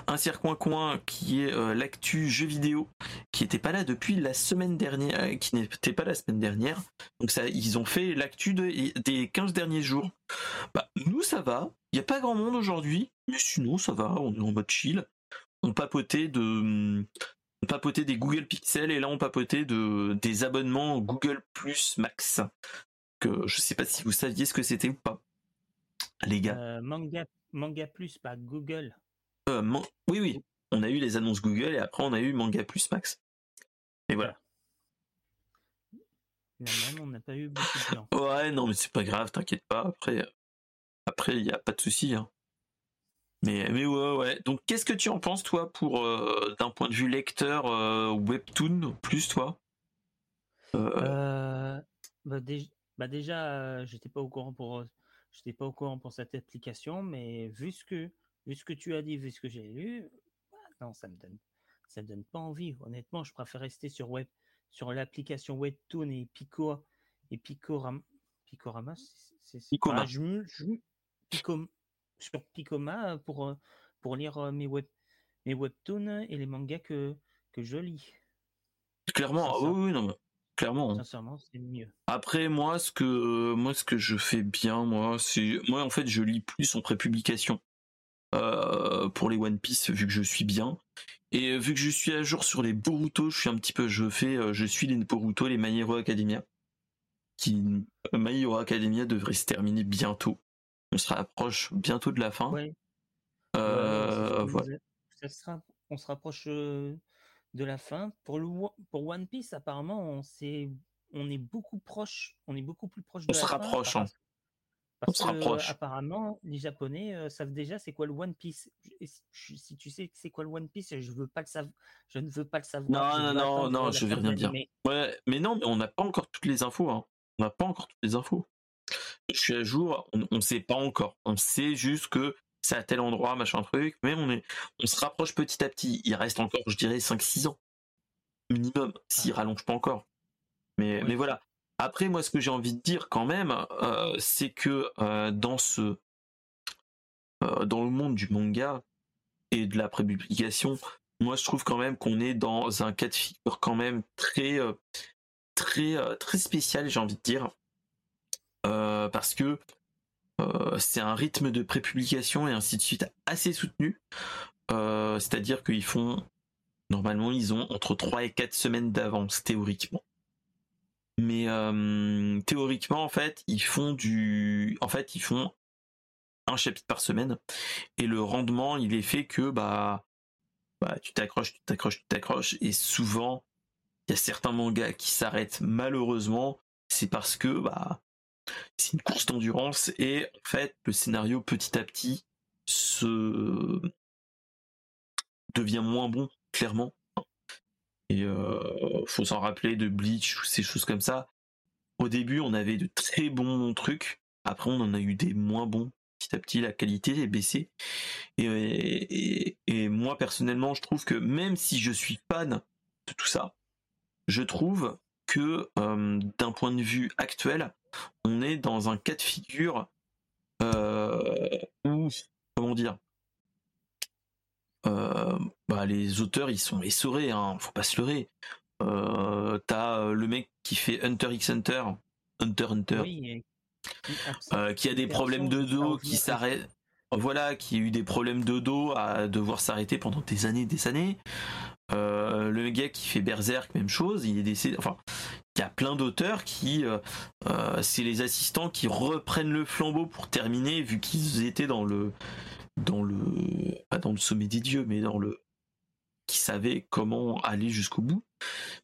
un circuit coin qui est l'actu jeu vidéo, qui n'était pas là depuis la semaine dernière, qui n'était pas la semaine dernière. Donc ça, ils ont fait l'actu des 15 derniers jours. Bah, nous ça va, il n'y a pas grand monde aujourd'hui, mais sinon ça va, on est en mode chill. On papotait de papotait des Google Pixel et là on papotait de des abonnements Google Plus Max. Que je sais pas si vous saviez ce que c'était ou pas. Les gars. Euh, manga, manga Plus, pas Google. Euh, oui, oui. On a eu les annonces Google et après on a eu Manga Plus Max. Et voilà. on n'a pas eu beaucoup de temps. <laughs> Ouais, non, mais c'est pas grave, t'inquiète pas. Après, après, il n'y a pas de souci. Hein. Mais, mais ouais, ouais. Donc, qu'est-ce que tu en penses, toi, pour euh, d'un point de vue lecteur webtoon plus, toi? Bah, bah, déjà, j'étais pas au courant pour j'étais pas au courant pour cette application, mais vu ce que vu ce que tu as dit, vu ce que j'ai lu, bah, non, ça me donne ça me donne pas envie. Honnêtement, je préfère rester sur web sur l'application Webtoon et Pico et Picorama. Picorama, c'est Picoma. je, sur Picoma pour pour lire mes web mes webtoons et les mangas que que je lis. Clairement, ah oui, non, clairement. Hein. Sincèrement, c'est mieux. Après moi, ce que moi ce que je fais bien, moi, c'est moi en fait je lis plus en prépublication. Euh, pour les One Piece vu que je suis bien et vu que je suis à jour sur les Boruto je suis un petit peu je fais euh, je suis les Boruto les My Hero Academia qui My Hero Academia devrait se terminer bientôt on se rapproche bientôt de la fin euh, voilà. on se rapproche de la fin pour le pour One Piece apparemment on on est beaucoup proche on est beaucoup plus proche de on se rapproche hein. Parce que, apparemment, les Japonais euh, savent déjà c'est quoi le One Piece. si tu sais c'est quoi le One Piece, je veux pas le savoir. Je ne veux pas le savoir. Non, non, non, non, je vais rien dire. Mais... Ouais, mais non, mais on n'a pas encore toutes les infos. Hein. On n'a pas encore toutes les infos. Je suis à jour, on ne sait pas encore. On sait juste que c'est à tel endroit, machin truc, mais on est, on se rapproche petit à petit. Il reste encore, je dirais, 5-6 ans minimum, s'il rallonge pas encore. Mais, mais voilà. Après, moi, ce que j'ai envie de dire quand même, euh, c'est que euh, dans ce, euh, dans le monde du manga et de la prépublication, moi, je trouve quand même qu'on est dans un cas de figure quand même très, très, très spécial, j'ai envie de dire, parce que c'est un rythme de prépublication et ainsi de suite assez soutenu. C'est-à-dire qu'ils font, normalement, ils ont entre 3 et 4 semaines d'avance, théoriquement. Mais euh, théoriquement, en fait, ils font du, en fait, ils font un chapitre par semaine et le rendement, il est fait que bah, bah tu t'accroches, tu t'accroches, tu t'accroches et souvent il y a certains mangas qui s'arrêtent malheureusement, c'est parce que bah c'est une course d'endurance et en fait le scénario petit à petit se devient moins bon clairement et euh, faut s'en rappeler de Bleach ou ces choses comme ça. Au début, on avait de très bons trucs. Après, on en a eu des moins bons. Petit à petit, la qualité est baissée. Et, et, moi, personnellement, je trouve que même si je suis fan de tout ça, je trouve que euh, d'un point de vue actuel, on est dans un cas de figure euh, où, comment dire, euh, bah, les auteurs ils sont essorés, hein, faut pas se leurrer. T'as le mec qui fait Hunter x Hunter, Hunter Hunter, qui a des problèmes de dos, qui s'arrête, voilà, qui a eu des problèmes de dos à devoir s'arrêter pendant des années, des années. Le gars qui fait Berserk, même chose, il est décédé. Enfin, il y a plein d'auteurs qui, c'est les assistants qui reprennent le flambeau pour terminer, vu qu'ils étaient dans le dans le pas dans le sommet des dieux, mais dans le qui savait comment aller jusqu'au bout.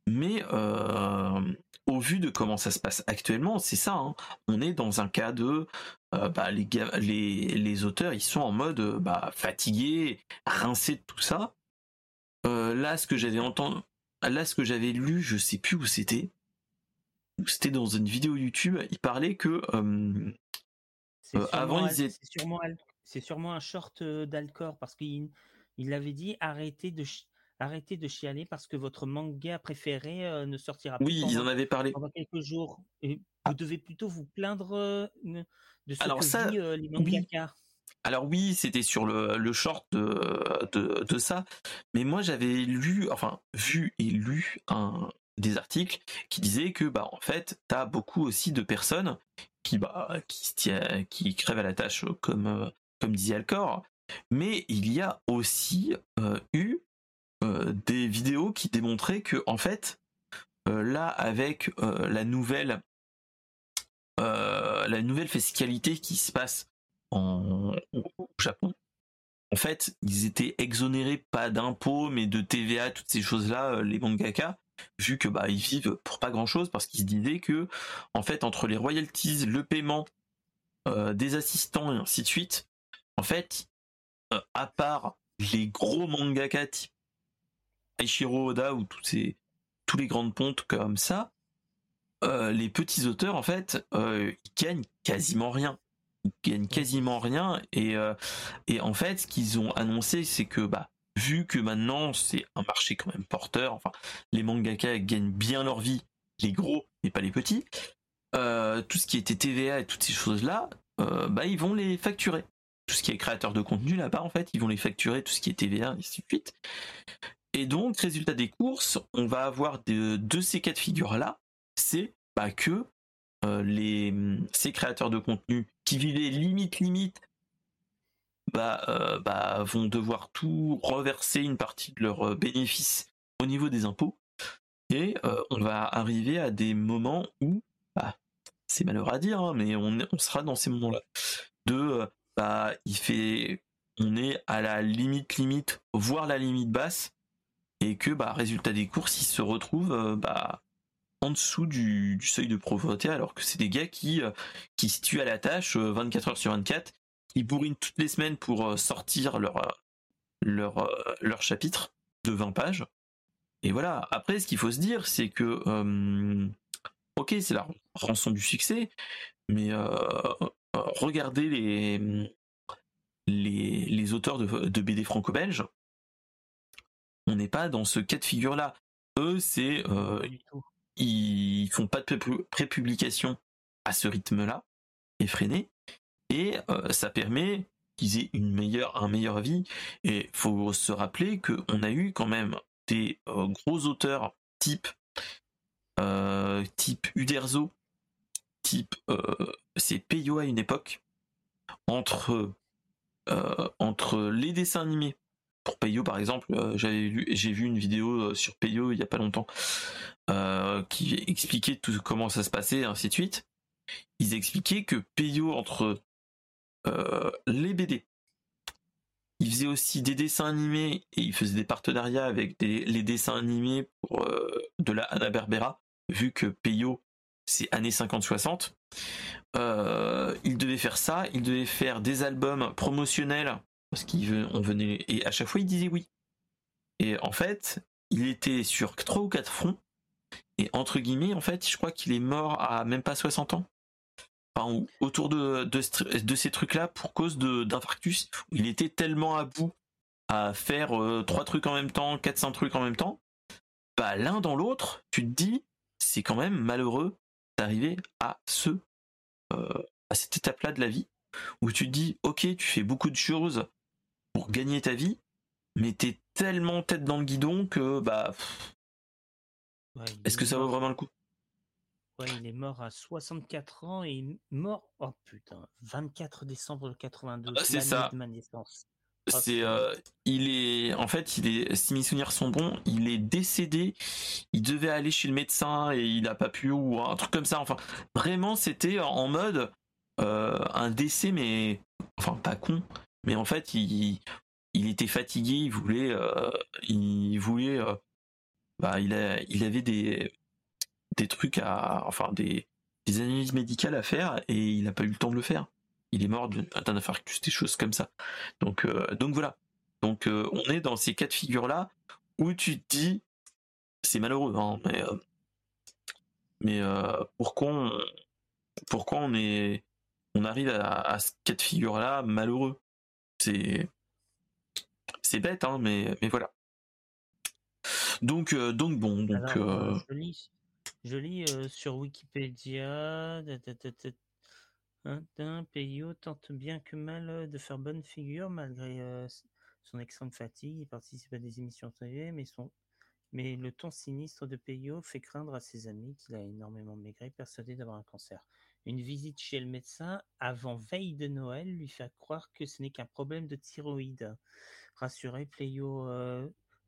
Mais euh, au vu de comment ça se passe actuellement, c'est ça. Hein. on est dans un cas de euh, bah, les, auteurs, ils sont en mode bah, fatigués, rincés de tout ça. Euh, là, ce que j'avais entendu, là, ce que j'avais lu, je sais plus où c'était. C'était dans une vidéo YouTube. Il parlait que avant ils étaient c'est sûrement un short d'Alcor parce qu'il il avait dit arrêtez de arrêtez de chialer parce que votre manga préféré ne sortira pas. Oui, ils en avaient parlé. Pendant quelques jours. Et vous ah. devez plutôt vous plaindre de ce que ça, vit, les mangaka. Alors oui, c'était sur le, short de, ça, mais moi j'avais lu, enfin vu et lu des articles qui disaient que bah en fait t'as beaucoup aussi de personnes qui bah qui crèvent à la tâche comme comme disait Alcor, mais il y a aussi eu des vidéos qui démontraient que en fait là avec la nouvelle la nouvelle fiscalité qui se passe en, au Japon, en fait, ils étaient exonérés pas d'impôts, mais de TVA, toutes ces choses-là, les mangaka, vu que bah ils vivent pour pas grand-chose, parce qu'ils se disaient que, en fait, entre les royalties, le paiement des assistants et ainsi de suite, en fait, à part les gros mangaka type Aichiro Oda ou tous ces les grandes pontes comme ça, euh, les petits auteurs en fait euh, ils gagnent quasiment rien. Gagnent quasiment rien et euh, et en fait ce qu'ils ont annoncé c'est que bah vu que maintenant c'est un marché quand même porteur, enfin les mangaka gagnent bien leur vie, les gros mais pas les petits. tout ce qui était TVA et toutes ces choses là, bah ils vont les facturer tout ce qui est créateur de contenu là-bas, en fait, ils vont les facturer, tout ce qui est TVA, et ainsi de suite. Et donc, résultat des courses, on va avoir de, ces cas de figure-là, c'est bah, que euh, les, ces créateurs de contenu qui vivaient limite, limite, bah, euh, bah, vont devoir tout reverser une partie de leurs euh, bénéfices au niveau des impôts. Et on va arriver à des moments où, bah, c'est malheureux à dire, hein, mais on, on, sera dans ces moments-là. De bah, il fait, on est à la limite limite, voire la limite basse, et que bah résultat des courses, ils se retrouvent euh, bah en dessous du, seuil de pauvreté, alors que c'est des gars qui euh, qui se tuent à la tâche 24 euh, heures sur 24, ils bourrinent toutes les semaines pour sortir leur leur leur chapitre de 20 pages. Et voilà. Après, ce qu'il faut se dire, c'est que ok, c'est la rançon du succès, mais regardez les, les, auteurs de, BD franco-belges, on n'est pas dans ce cas de figure-là. Eux, c'est euh, ils font pas de prépublication à ce rythme-là, effréné, et euh, ça permet qu'ils aient une meilleure, un meilleur vie. Et faut se rappeler qu'on a eu quand même des euh, gros auteurs type type Uderzo type euh, c'est Peyo à une époque entre euh, entre les dessins animés pour Peyo par exemple euh, j'avais j'ai vu une vidéo sur Peyo il y a pas longtemps qui expliquait tout comment ça se passait ainsi de suite ils expliquaient que Peyo entre les BD il faisait aussi des dessins animés et il faisait des partenariats avec les dessins animés de la Hanna Berbera vu que Peyo c'est années 50-60. Euh, il devait faire ça, il devait faire des albums promotionnels parce qu'on venait et à chaque fois il disait oui. Et en fait, il était sur trois ou quatre fronts et entre guillemets, en fait, je crois qu'il est mort à même pas 60 ans. Enfin, autour de, de, ces trucs-là pour cause d'infarctus, il était tellement à bout à faire euh, trois trucs en même temps, 400 trucs en même temps, bah l'un dans l'autre, tu te dis, c'est quand même malheureux d'arriver à ce euh, à cette étape-là de la vie où tu te dis ok tu fais beaucoup de choses pour gagner ta vie mais t'es tellement tête dans le guidon que bah est-ce que ça vaut vraiment le coup? Ouais, il est mort à 64 ans et mort oh putain 24 décembre 82 ah, c'est ça. de ma naissance. C'est euh, il est en fait il est si mes souvenirs sont bons il est décédé il devait aller chez le médecin et il n'a pas pu ou un truc comme ça enfin vraiment c'était en mode euh, un décès mais enfin pas con mais en fait il il était fatigué il voulait euh, il voulait bah il a il avait des des trucs à enfin des des analyses médicales à faire et il n'a pas eu le temps de le faire il est mort d'un infarctus, des choses comme ça. Donc, euh, donc voilà. Donc euh, on est dans ces cas de figure là où tu te dis, c'est malheureux, hein, mais euh, mais pourquoi on, pourquoi on est on arrive à, ce cas de figure là malheureux? C'est c'est bête, hein, mais mais voilà. Donc donc bon donc. je lis, je lis sur Wikipédia. Un Peyo tente bien que mal de faire bonne figure malgré son extrême fatigue. Il participe à des émissions télé, mais, son... mais le ton sinistre de Peyo fait craindre à ses amis qu'il a énormément maigré, persuadé d'avoir un cancer. Une visite chez le médecin avant veille de Noël lui fait croire que ce n'est qu'un problème de thyroïde. Rassuré, Peyo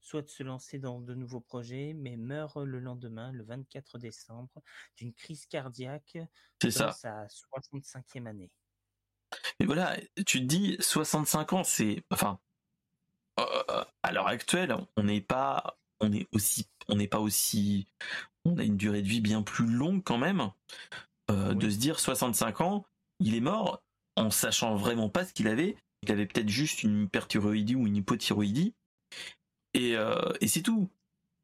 souhaite se lancer dans de nouveaux projets, mais meurt le lendemain, le 24 décembre, d'une crise cardiaque C'est dans ça. sa 65e année. Mais voilà, tu te dis 65 ans, c'est enfin euh, à l'heure actuelle, on n'est pas on est aussi on n'est pas aussi on a une durée de vie bien plus longue quand même euh, de se dire 65 ans, il est mort en sachant vraiment pas ce qu'il avait, il avait peut-être juste une hyperthyroïdie ou une hypothyroïdie et, euh, et c'est tout.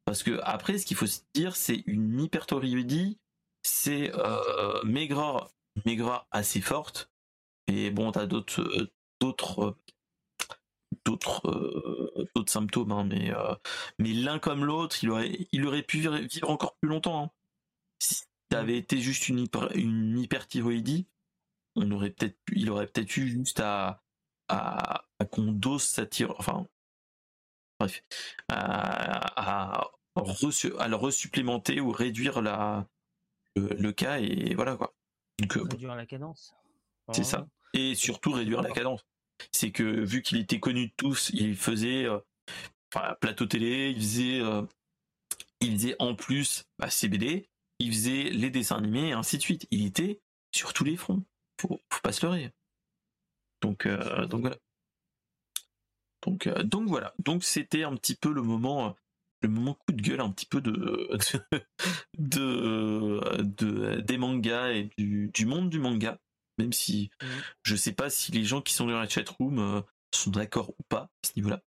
Parce que après ce qu'il faut se dire c'est une hyperthyroïdie, c'est euh, maigreur maigreur assez forte et bon, t'as d'autres, euh, d'autres, d'autres, d'autres symptômes, hein, mais, mais l'un comme l'autre, il aurait, il aurait pu vivre vivre encore plus longtemps. hein. Si t'avais été juste une, hyper, une hyperthyroïdie, on aurait peut-être, il aurait peut-être eu juste à, à, à qu'on dose sa thyroïde, enfin, bref, à, à, à le resupplémenter ou réduire la, le, le cas et voilà quoi. Donc, euh. Réduire la cadence. C'est ça. Et surtout réduire la cadence. C'est que vu qu'il était connu de tous, il faisait euh, enfin, plateau télé, il faisait, euh, il faisait en plus bah, CBD, il faisait les dessins animés et ainsi de suite. Il était sur tous les fronts. Faut, faut pas se leurrer. Donc, euh, donc voilà. Donc, euh, donc voilà. Donc c'était un petit peu le moment, le moment coup de gueule un petit peu de, <laughs> de, de- des mangas et du, du monde du manga. Même si Mhm. je sais pas si les gens qui sont dans la chatroom euh, sont d'accord ou pas à ce niveau-là.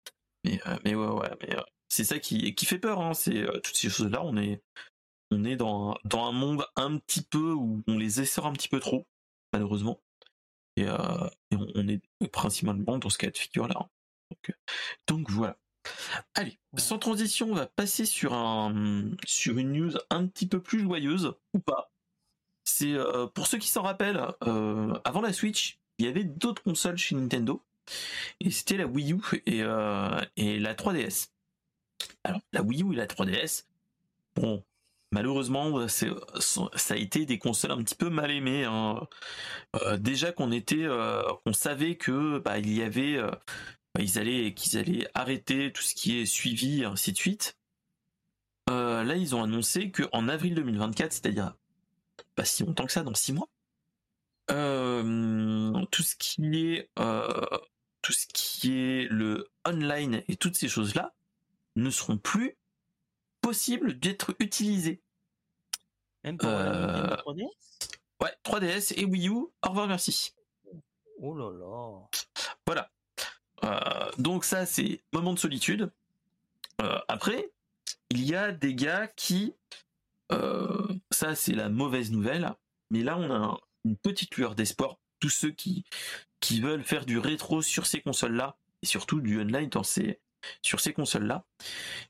Mais, mais ouais, ouais, mais c'est ça qui, qui fait peur. Hein, c'est toutes ces choses-là. On est, on est dans, un- dans un monde un petit peu où on les essore un petit peu trop, malheureusement. Et, euh, et on, on est principalement dans ce cas de figure-là. Donc, euh, donc voilà. Allez, sans transition, on va passer sur un sur une news un petit peu plus joyeuse ou pas. C'est euh, pour ceux qui s'en rappellent, euh, avant la Switch, il y avait d'autres consoles chez Nintendo et c'était la Wii U et, et la 3DS. Alors la Wii U et la 3DS, bon, malheureusement, c'est ça a été des consoles un petit peu mal aimées. hein. Euh, déjà qu'on était, euh, qu'on savait que bah, il y avait euh, bah, ils allaient qu'ils allaient arrêter tout ce qui est suivi ainsi de suite. Euh, là, ils ont annoncé que en avril 2024, c'est-à-dire pas si longtemps que ça, dans six mois, euh, tout ce qui est euh, tout ce qui est le online et toutes ces choses-là ne seront plus possibles d'être. Même pour la Euh, Nintendo 3DS Ouais, 3DS et Wii U, au revoir, merci. Oh là là. Voilà. Euh, donc ça, c'est moment de solitude. Euh, après, il y a des gars qui... euh, ça, c'est la mauvaise nouvelle. Mais là, on a un- une petite lueur d'espoir. Tous ceux qui, qui veulent faire du rétro sur ces consoles-là, et surtout du online dans ces, sur ces consoles-là,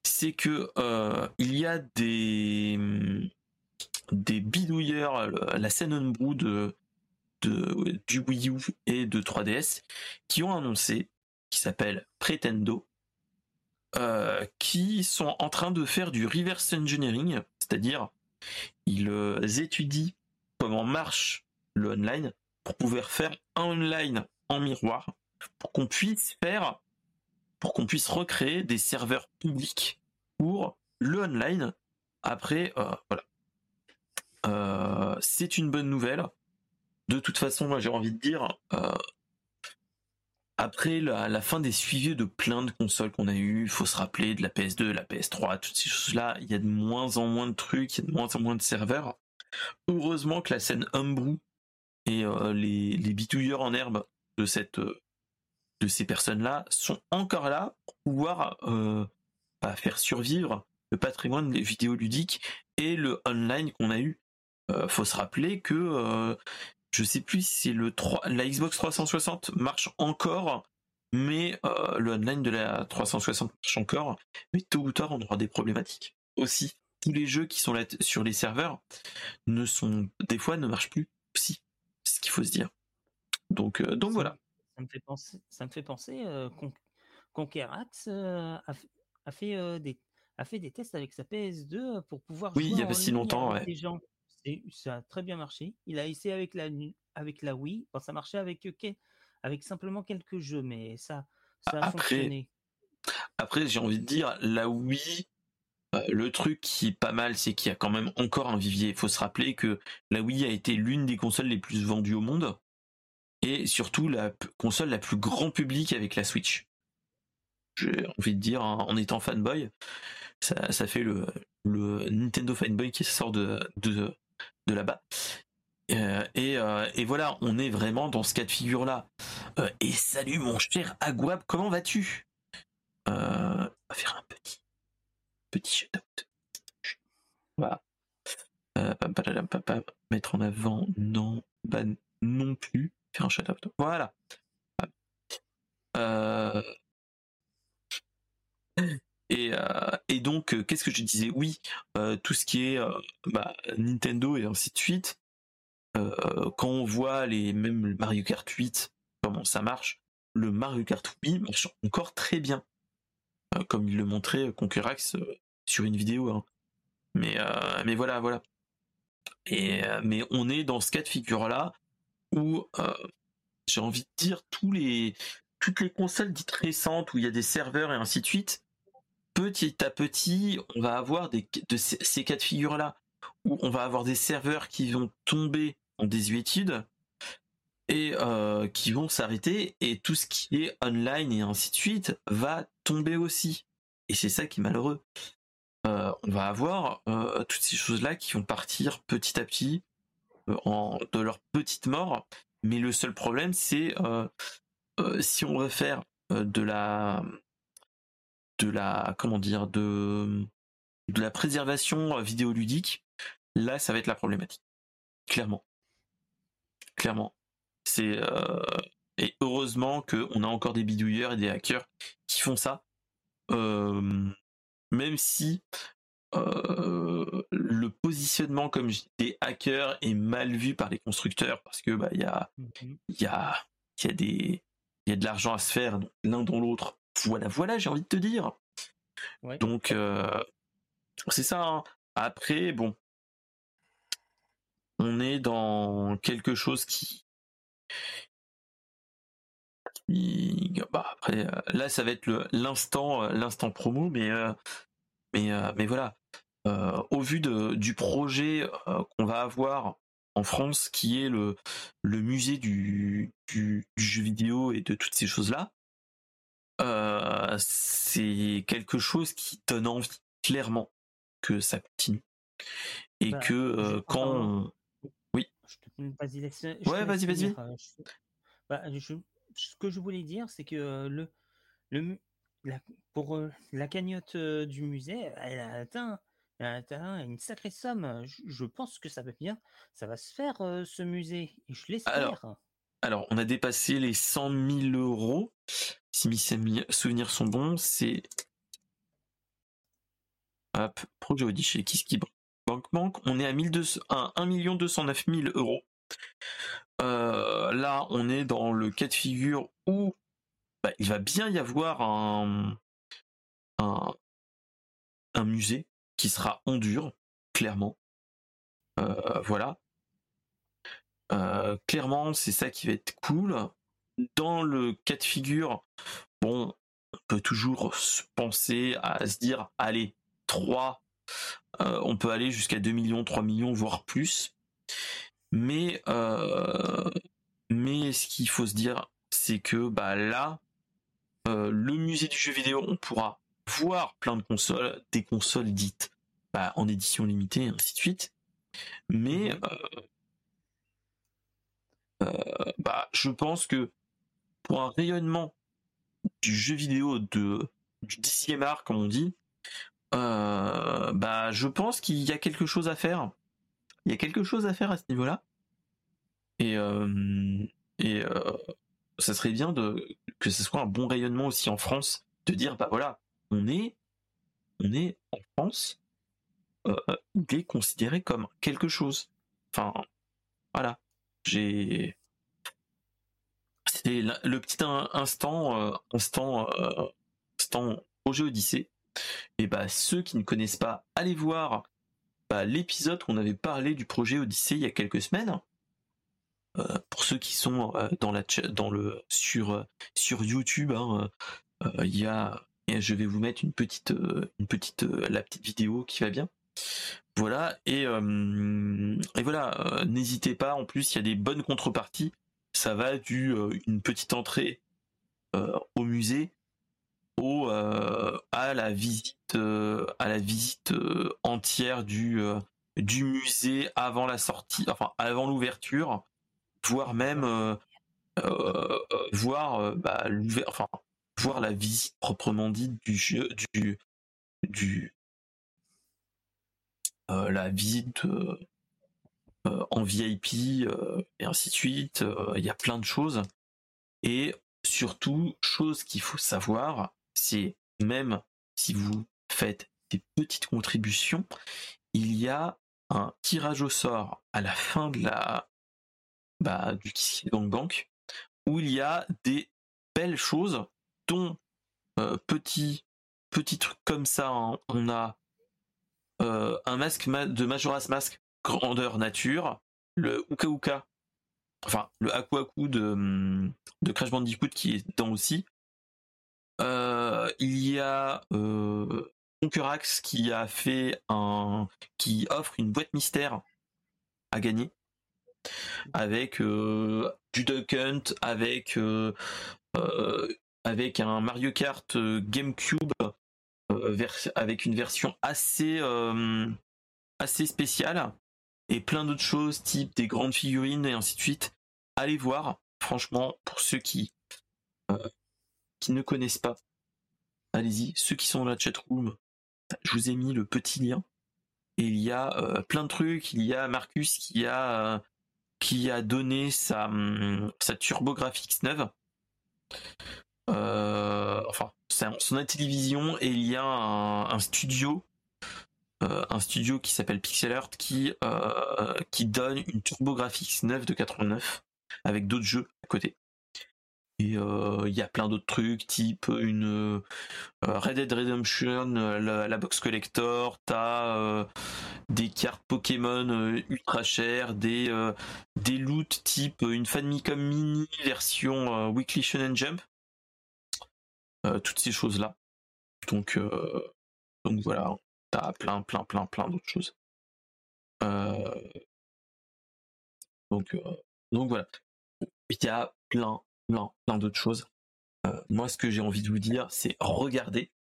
c'est que euh, il y a des, bidouilleurs, la scène de, de, du Wii U et de 3DS, qui ont annoncé, qui s'appelle Pretendo, euh, qui sont en train de faire du reverse engineering, c'est-à-dire ils euh, étudient comment marche le online pour pouvoir faire un online en miroir, pour qu'on puisse faire, pour qu'on puisse recréer des serveurs publics pour le online. Après, euh, voilà. Euh, c'est une bonne nouvelle. De toute façon, moi j'ai envie de dire, euh, après la, fin des suivis de plein de consoles qu'on a eu, il faut se rappeler de la PS2, la PS3, toutes ces choses-là, il y a de moins en moins de trucs, il y a de moins en moins de serveurs. Heureusement que la scène Homebrew et les, bitouilleurs en herbe de cette de ces personnes-là sont encore là pour pouvoir euh, bah, faire survivre le patrimoine des vidéoludiques et le online qu'on a eu. Euh, faut se rappeler que euh, je sais plus si le 3, la Xbox 360 marche encore, mais euh, le online de la 360 marche encore, mais tôt ou tard on aura des problématiques aussi. Tous les jeux qui sont là sur les serveurs ne sont des fois ne marchent plus aussi. C'est ce qu'il faut se dire. Donc, donc voilà. Ça me fait penser, ça me fait penser Conquerax a, fait des a fait des tests avec sa PS2 pour pouvoir oui, il y a pas si longtemps, ouais. gens. ça a très bien marché. Il a essayé avec la avec la Wii, ça marchait avec avec simplement quelques jeux, mais ça ça a après, fonctionné. Après, j'ai envie de dire la Wii. le truc qui est pas mal, c'est qu'il y a quand même encore un vivier. Il faut se rappeler que la Wii a été l'une des consoles les plus vendues au monde et surtout la console la plus grand public avec la Switch. J'ai envie de dire, hein, en étant fanboy, ça, ça fait le, Nintendo fanboy qui sort de, de, de là-bas. Euh, et, euh, et, voilà, on est vraiment dans ce cas de figure-là. Euh, et salut mon cher Aguab, comment vas-tu? On va faire un petit petit shutout. Voilà. Mettre en avant, non, bah, non plus Voilà. Euh... Et, euh, et, donc, euh, qu'est-ce que je disais? Oui, tout ce qui est bah, Nintendo et ainsi de suite. quand on voit les mêmes Mario Kart 8, comment ça marche, le Mario Kart Wii marche encore très bien, comme il le montrait Concurax sur une vidéo. Hein. Mais mais voilà, voilà. Et mais on est dans ce cas de figure là où euh, j'ai envie de dire toutes les consoles dites récentes où il y a des serveurs et ainsi de suite, petit à petit, on va avoir ces, cas de figure là où on va avoir des serveurs qui vont tomber en désuétude et euh, qui vont s'arrêter et tout ce qui est online et ainsi de suite va tomber aussi. Et c'est ça qui est malheureux. Euh, on va avoir toutes ces choses là qui vont partir petit à petit en, de leur petite mort. Mais le seul problème, c'est euh, euh, si on veut faire euh, de la, de la, comment dire, de, de la préservation vidéoludique, là, ça va être la problématique. Clairement, clairement. C'est et heureusement qu'on a encore des bidouilleurs et des hackers qui font ça. même si euh, positionnement comme des hackers est mal vu par les constructeurs parce que bah il y a il y a il y a des il y a de l'argent à se faire l'un dans l'autre. Voilà voilà j'ai envie de te dire. Donc euh, c'est ça. Hein. Après bon on est dans quelque chose qui bah après euh, là ça va être le l'instant l'instant promo mais mais mais voilà euh, au vu de, du projet euh, qu'on va avoir en France, qui est le, le musée du, du, jeu vidéo et de toutes ces choses-là, euh, c'est quelque chose qui donne envie clairement que ça continue. Et bah, que quand Oui. Vas-y, ouais, vas-y, vas-y. Bah, ce que je voulais dire, c'est que le, le, pour la cagnotte du musée, elle a atteint une sacrée somme. Je, pense que ça va bien. Ça va se faire ce musée. Et je l'espère. Alors, on a dépassé les 100 000 euros. Si mes souvenirs sont bons, c'est. Hop, projet chez Kiski Bank Bank. On est à, 1200, 1 209 000 euros. là, on est dans le cas de figure où bah, il va bien y avoir un, un, un musée qui sera en dur, clairement. Euh, voilà. Euh, clairement, c'est ça qui va être cool. Dans le cas de figure, bon, on peut toujours penser à se dire, allez, 3, euh, on peut aller jusqu'à 2 millions, 3 millions, voire plus. Mais, mais ce qu'il faut se dire, c'est que bah, là, le musée du jeu vidéo, on pourra voir plein de consoles, des consoles dites bah, en édition limitée, et ainsi de suite. Mais mhm. euh, euh, bah, je pense que pour un rayonnement du jeu vidéo de du dixième art, comme on dit, euh, bah, je pense qu'il y a quelque chose à faire. Il y a quelque chose à faire à ce niveau-là. Et, et ça serait bien de, que ce soit un bon rayonnement aussi en France, de dire, bah voilà, on est, on est en France, euh, considéré comme quelque chose. Enfin, voilà. J'ai c'était le petit instant, instant, instant projet Odyssée. Et bah ceux qui ne connaissent pas, allez voir bah, l'épisode qu'on avait parlé du projet Odyssée il y a quelques semaines. pour ceux qui sont dans la dans le sur sur YouTube, hein, il y a je vais vous mettre une petite une petite la petite vidéo qui va bien. Voilà, et, euh, et voilà, euh, n'hésitez pas, en plus il y a des bonnes contreparties. Ça va du euh, une petite entrée au musée au à la visite à la visite entière du musée avant la sortie, enfin avant l'ouverture, voire même voir bah, enfin voir la visite proprement dite du jeu du du euh, la visite euh, euh, en VIP et ainsi de suite. Il y a plein de choses. Et surtout, chose qu'il faut savoir, c'est même si vous faites des petites contributions, il y a un tirage au sort à la fin de la bah, du Bank Bank où il y a des belles choses dont petits petits trucs comme ça. Hein. On a euh, un masque de Majora's Mask grandeur nature, le Uka Uka, enfin le Aku Aku de, de Crash Bandicoot qui est dedans aussi. Euh, il y a euh, qui a fait un qui offre une boîte mystère à gagner avec euh, du Duck Hunt avec avec un Mario Kart GameCube euh, avec une version assez euh, assez spéciale et plein d'autres choses type des grandes figurines et ainsi de suite. Allez voir, franchement, pour ceux qui euh, qui ne connaissent pas, allez-y. Ceux qui sont dans la chat room, je vous ai mis le petit lien. Et il y a plein de trucs. Il y a Marcus qui a qui a donné sa sa TurboGrafx 9. Enfin, son télévision et il y a un, studio, euh, un studio qui s'appelle Pixel Art qui euh, qui donne une TurboGrafx 9 de 89 avec d'autres jeux à côté. Et euh, il y a plein d'autres trucs, type une Red Dead Redemption, la, box collector, t'as des cartes Pokémon ultra chères, des des loots type une Famicom Mini version Weekly Shonen Jump euh, toutes ces choses-là. Donc, euh, donc voilà, t'as plein, plein, plein, plein d'autres choses. Euh, donc, donc voilà. Il y a plein, plein, plein d'autres choses. moi, ce que j'ai envie de vous dire, c'est regardez.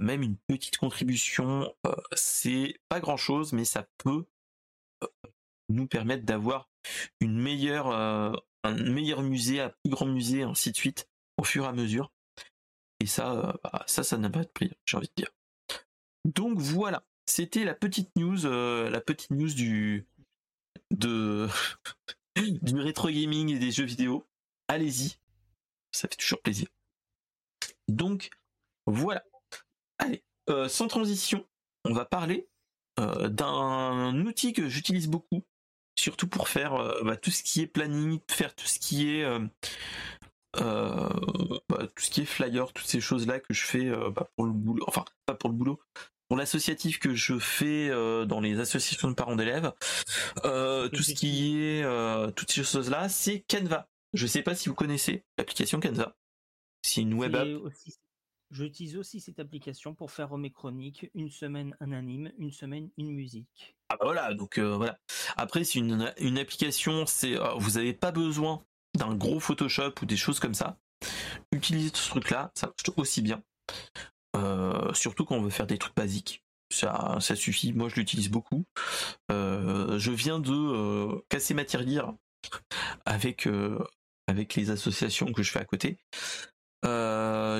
même une petite contribution, c'est pas grand chose, mais ça peut nous permettre d'avoir une meilleure, un meilleur musée, un plus grand musée, ainsi de suite, au fur et à mesure. Et ça, euh, bah, ça, ça n'a pas de prix, j'ai envie de dire. Donc voilà, c'était la petite news, euh, la petite news du <laughs> du rétro gaming et des jeux vidéo. Allez-y, ça fait toujours plaisir. Donc voilà. Allez, euh, sans transition, on va parler d'un outil que j'utilise beaucoup, surtout pour faire bah, tout ce qui est planning, faire tout ce qui est bah, tout ce qui est flyer, toutes ces choses-là que je fais euh, bah, pour le boulot, enfin pas pour le boulot, pour l'associatif que je fais euh, dans les associations de parents d'élèves, tout ce qui est toutes ces choses-là, c'est Canva. Je sais pas si vous connaissez l'application Canva. C'est une web app. J'utilise aussi cette application pour faire mes chroniques, une semaine un anime, une semaine une musique. Ah bah voilà, donc voilà. Après c'est une, une application, c'est vous n'avez pas besoin d'un gros Photoshop ou des choses comme ça, utiliser ce truc-là, ça marche aussi bien. Euh, surtout quand on veut faire des trucs basiques. Ça, ça suffit. Moi, je l'utilise beaucoup. Euh, je viens de euh, casser ma tirelire avec avec les associations que je fais à côté.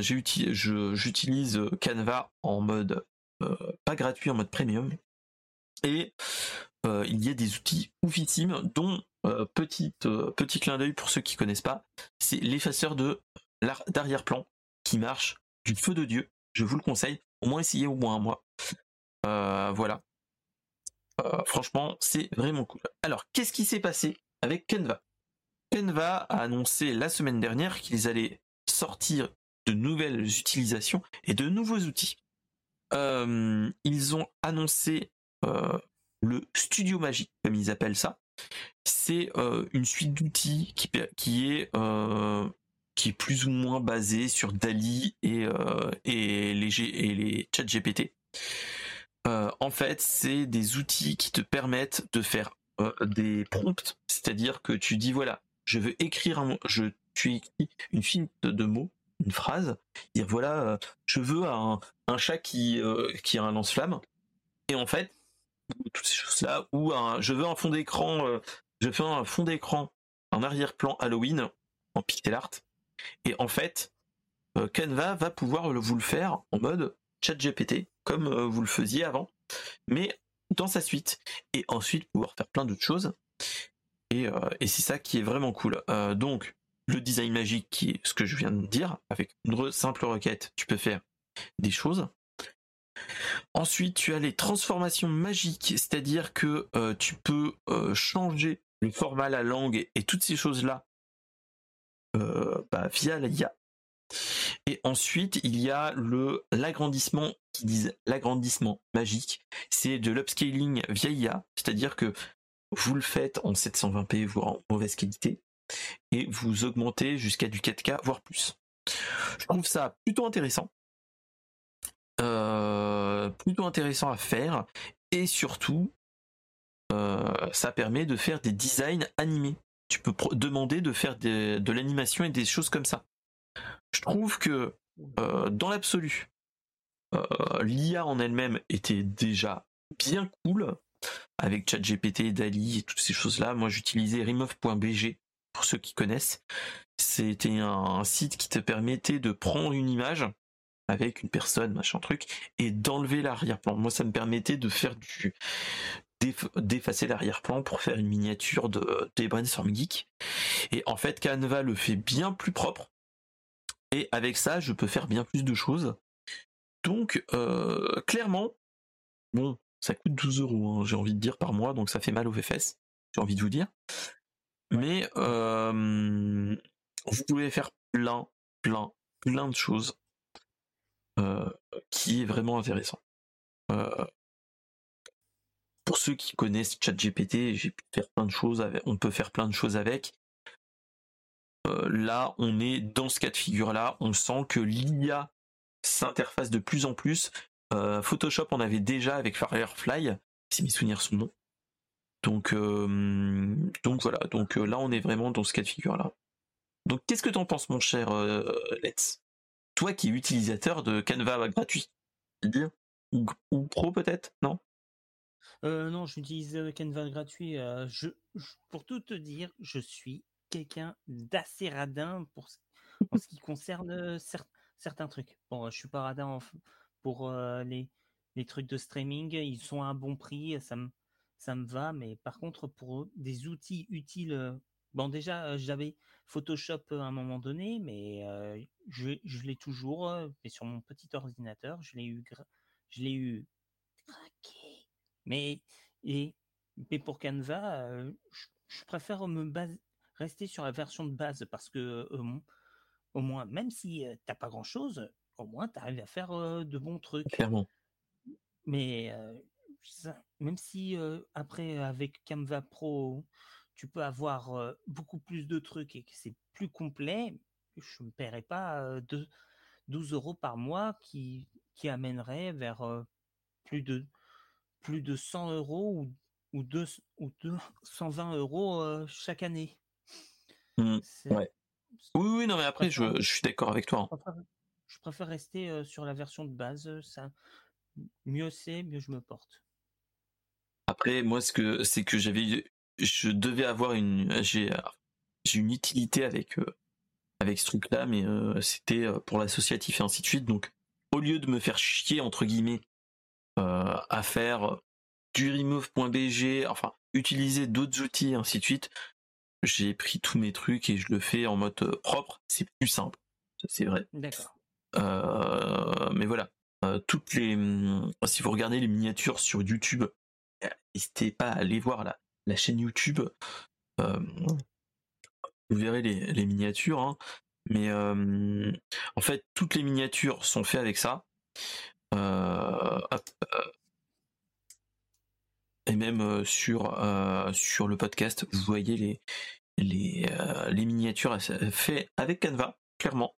J'utilise Canva en mode pas gratuit, en mode premium. Et il y a des outils oufissimes, dont euh, petite, euh, petit clin d'œil pour ceux qui connaissent pas, c'est l'effaceur de d'arrière-plan qui marche du feu de Dieu. Je vous le conseille, au moins essayez au moins un mois. Euh, voilà. franchement, c'est vraiment cool. Alors, qu'est-ce qui s'est passé avec Canva Canva a annoncé la semaine dernière qu'ils allaient sortir de nouvelles utilisations et de nouveaux outils. Ils ont annoncé le Studio Magique, comme ils appellent ça. C'est euh, une suite d'outils qui, qui est plus ou moins basée sur Dali et, et les, chats GPT. en fait, c'est des outils qui te permettent de faire des prompts, c'est-à-dire que tu dis voilà, je veux écrire un, je, tu écris une suite de mots une phrase, dire voilà, euh, je veux un, chat qui, euh, qui a un lance-flamme, et en fait, toutes ces choses-là, ou je veux un fond d'écran, euh, je fais un fond d'écran, un arrière-plan Halloween en pixel art, et en fait, Canva va pouvoir vous le faire en mode chat GPT, comme vous le faisiez avant, mais dans sa suite, et ensuite pouvoir faire plein d'autres choses. Et, et c'est ça qui est vraiment cool. donc, le design magique qui est ce que je viens de dire, avec une simple requête, tu peux faire des choses. Ensuite, tu as les transformations magiques, c'est-à-dire que euh, tu peux euh, changer le format, la langue et toutes ces choses-là euh, bah, via l'IA. Et ensuite, il y a le l'agrandissement qui disent l'agrandissement magique, c'est de l'upscaling via IA, c'est-à-dire que vous le faites en 720p voire en mauvaise qualité et vous augmentez jusqu'à du 4K, voire plus. Je trouve ça plutôt intéressant. Euh, plutôt intéressant à faire et surtout euh, ça permet de faire des designs animés. Tu peux demander de faire de l'animation et des choses comme ça. Je trouve que euh, dans l'absolu, l'IA en elle-même était déjà bien cool avec ChatGPT, Dali et toutes ces choses-là. Moi, j'utilisais remove.bg pour ceux qui connaissent. C'était un, site qui te permettait de prendre une image avec une personne, machin truc, et d'enlever l'arrière-plan. Moi, ça me permettait de faire du d'effacer l'arrière-plan pour faire une miniature de des brainstorm geek. Et en fait, Canva le fait bien plus propre. Et avec ça, je peux faire bien plus de choses. Donc, euh, clairement, bon, ça coûte 12 euros, hein, j'ai envie de dire par mois, donc ça fait mal aux fesses. J'ai envie de vous dire. Mais euh, vous pouvez faire plein, plein, plein de choses euh, qui est vraiment intéressant. Euh, pour ceux qui connaissent ChatGPT, j'ai pu faire plein de choses avec, on peut faire plein de choses avec. là, on est dans ce cas de figure-là, on sent que l'IA s'interface de plus en plus. Photoshop, on avait déjà avec Firefly, si mes souvenirs sont bons. Donc, euh, donc voilà, donc euh, là on est vraiment dans ce cas de figure là. Donc qu'est-ce que t'en penses mon cher euh, Let's? Toi qui es utilisateur de Canva gratuit, ou, ou pro peut-être, non? Non, j'utilise Canva gratuit. Je, pour tout te dire, je suis quelqu'un d'assez radin pour en ce qui concerne certains trucs. Bon, je suis pas radin pour les, trucs de streaming, ils sont à bon prix, ça me ça me va, mais par contre, pour des outils utiles, euh, bon, déjà, euh, j'avais Photoshop à un moment donné, mais je, je l'ai toujours, mais sur mon petit ordinateur, je l'ai eu, je l'ai eu craqué. Mais, et, mais pour Canva, je, préfère me base, rester sur la version de base parce que, au moins, même si t'as pas grand chose, au moins tu arrives à faire de bons trucs. Clairement. Mais même si après avec Canva Pro, tu peux avoir beaucoup plus de trucs et que c'est plus complet, je ne paierai pas de 12 euros par mois qui, qui amènerait vers plus de plus de 100 euros ou, ou, deux, ou 220 <laughs> euros chaque année. Mmh, oui, oui, non, mais après, je, je suis d'accord avec toi. Hein. Je préfère, rester sur la version de base. Ça, mieux c'est, mieux je me porte. Après, moi, ce que c'est que j'avais, je devais avoir une, j'ai, j'ai une utilité avec euh, avec ce truc-là, mais euh, c'était euh, pour l'associatif et ainsi de suite. Donc, au lieu de me faire chier entre guillemets à faire du remove.bg, enfin utiliser d'autres outils et ainsi de suite, j'ai pris tous mes trucs et je le fais en mode propre. C'est plus simple, c'est vrai. D'accord. mais voilà, toutes les, si vous regardez les miniatures sur YouTube n'hésitez pas à aller voir la, la chaîne YouTube. Euh, vous verrez les, miniatures, hein. mais en fait toutes les miniatures sont faites avec ça. et même sur sur le podcast, vous voyez les les, les miniatures faites avec Canva, clairement.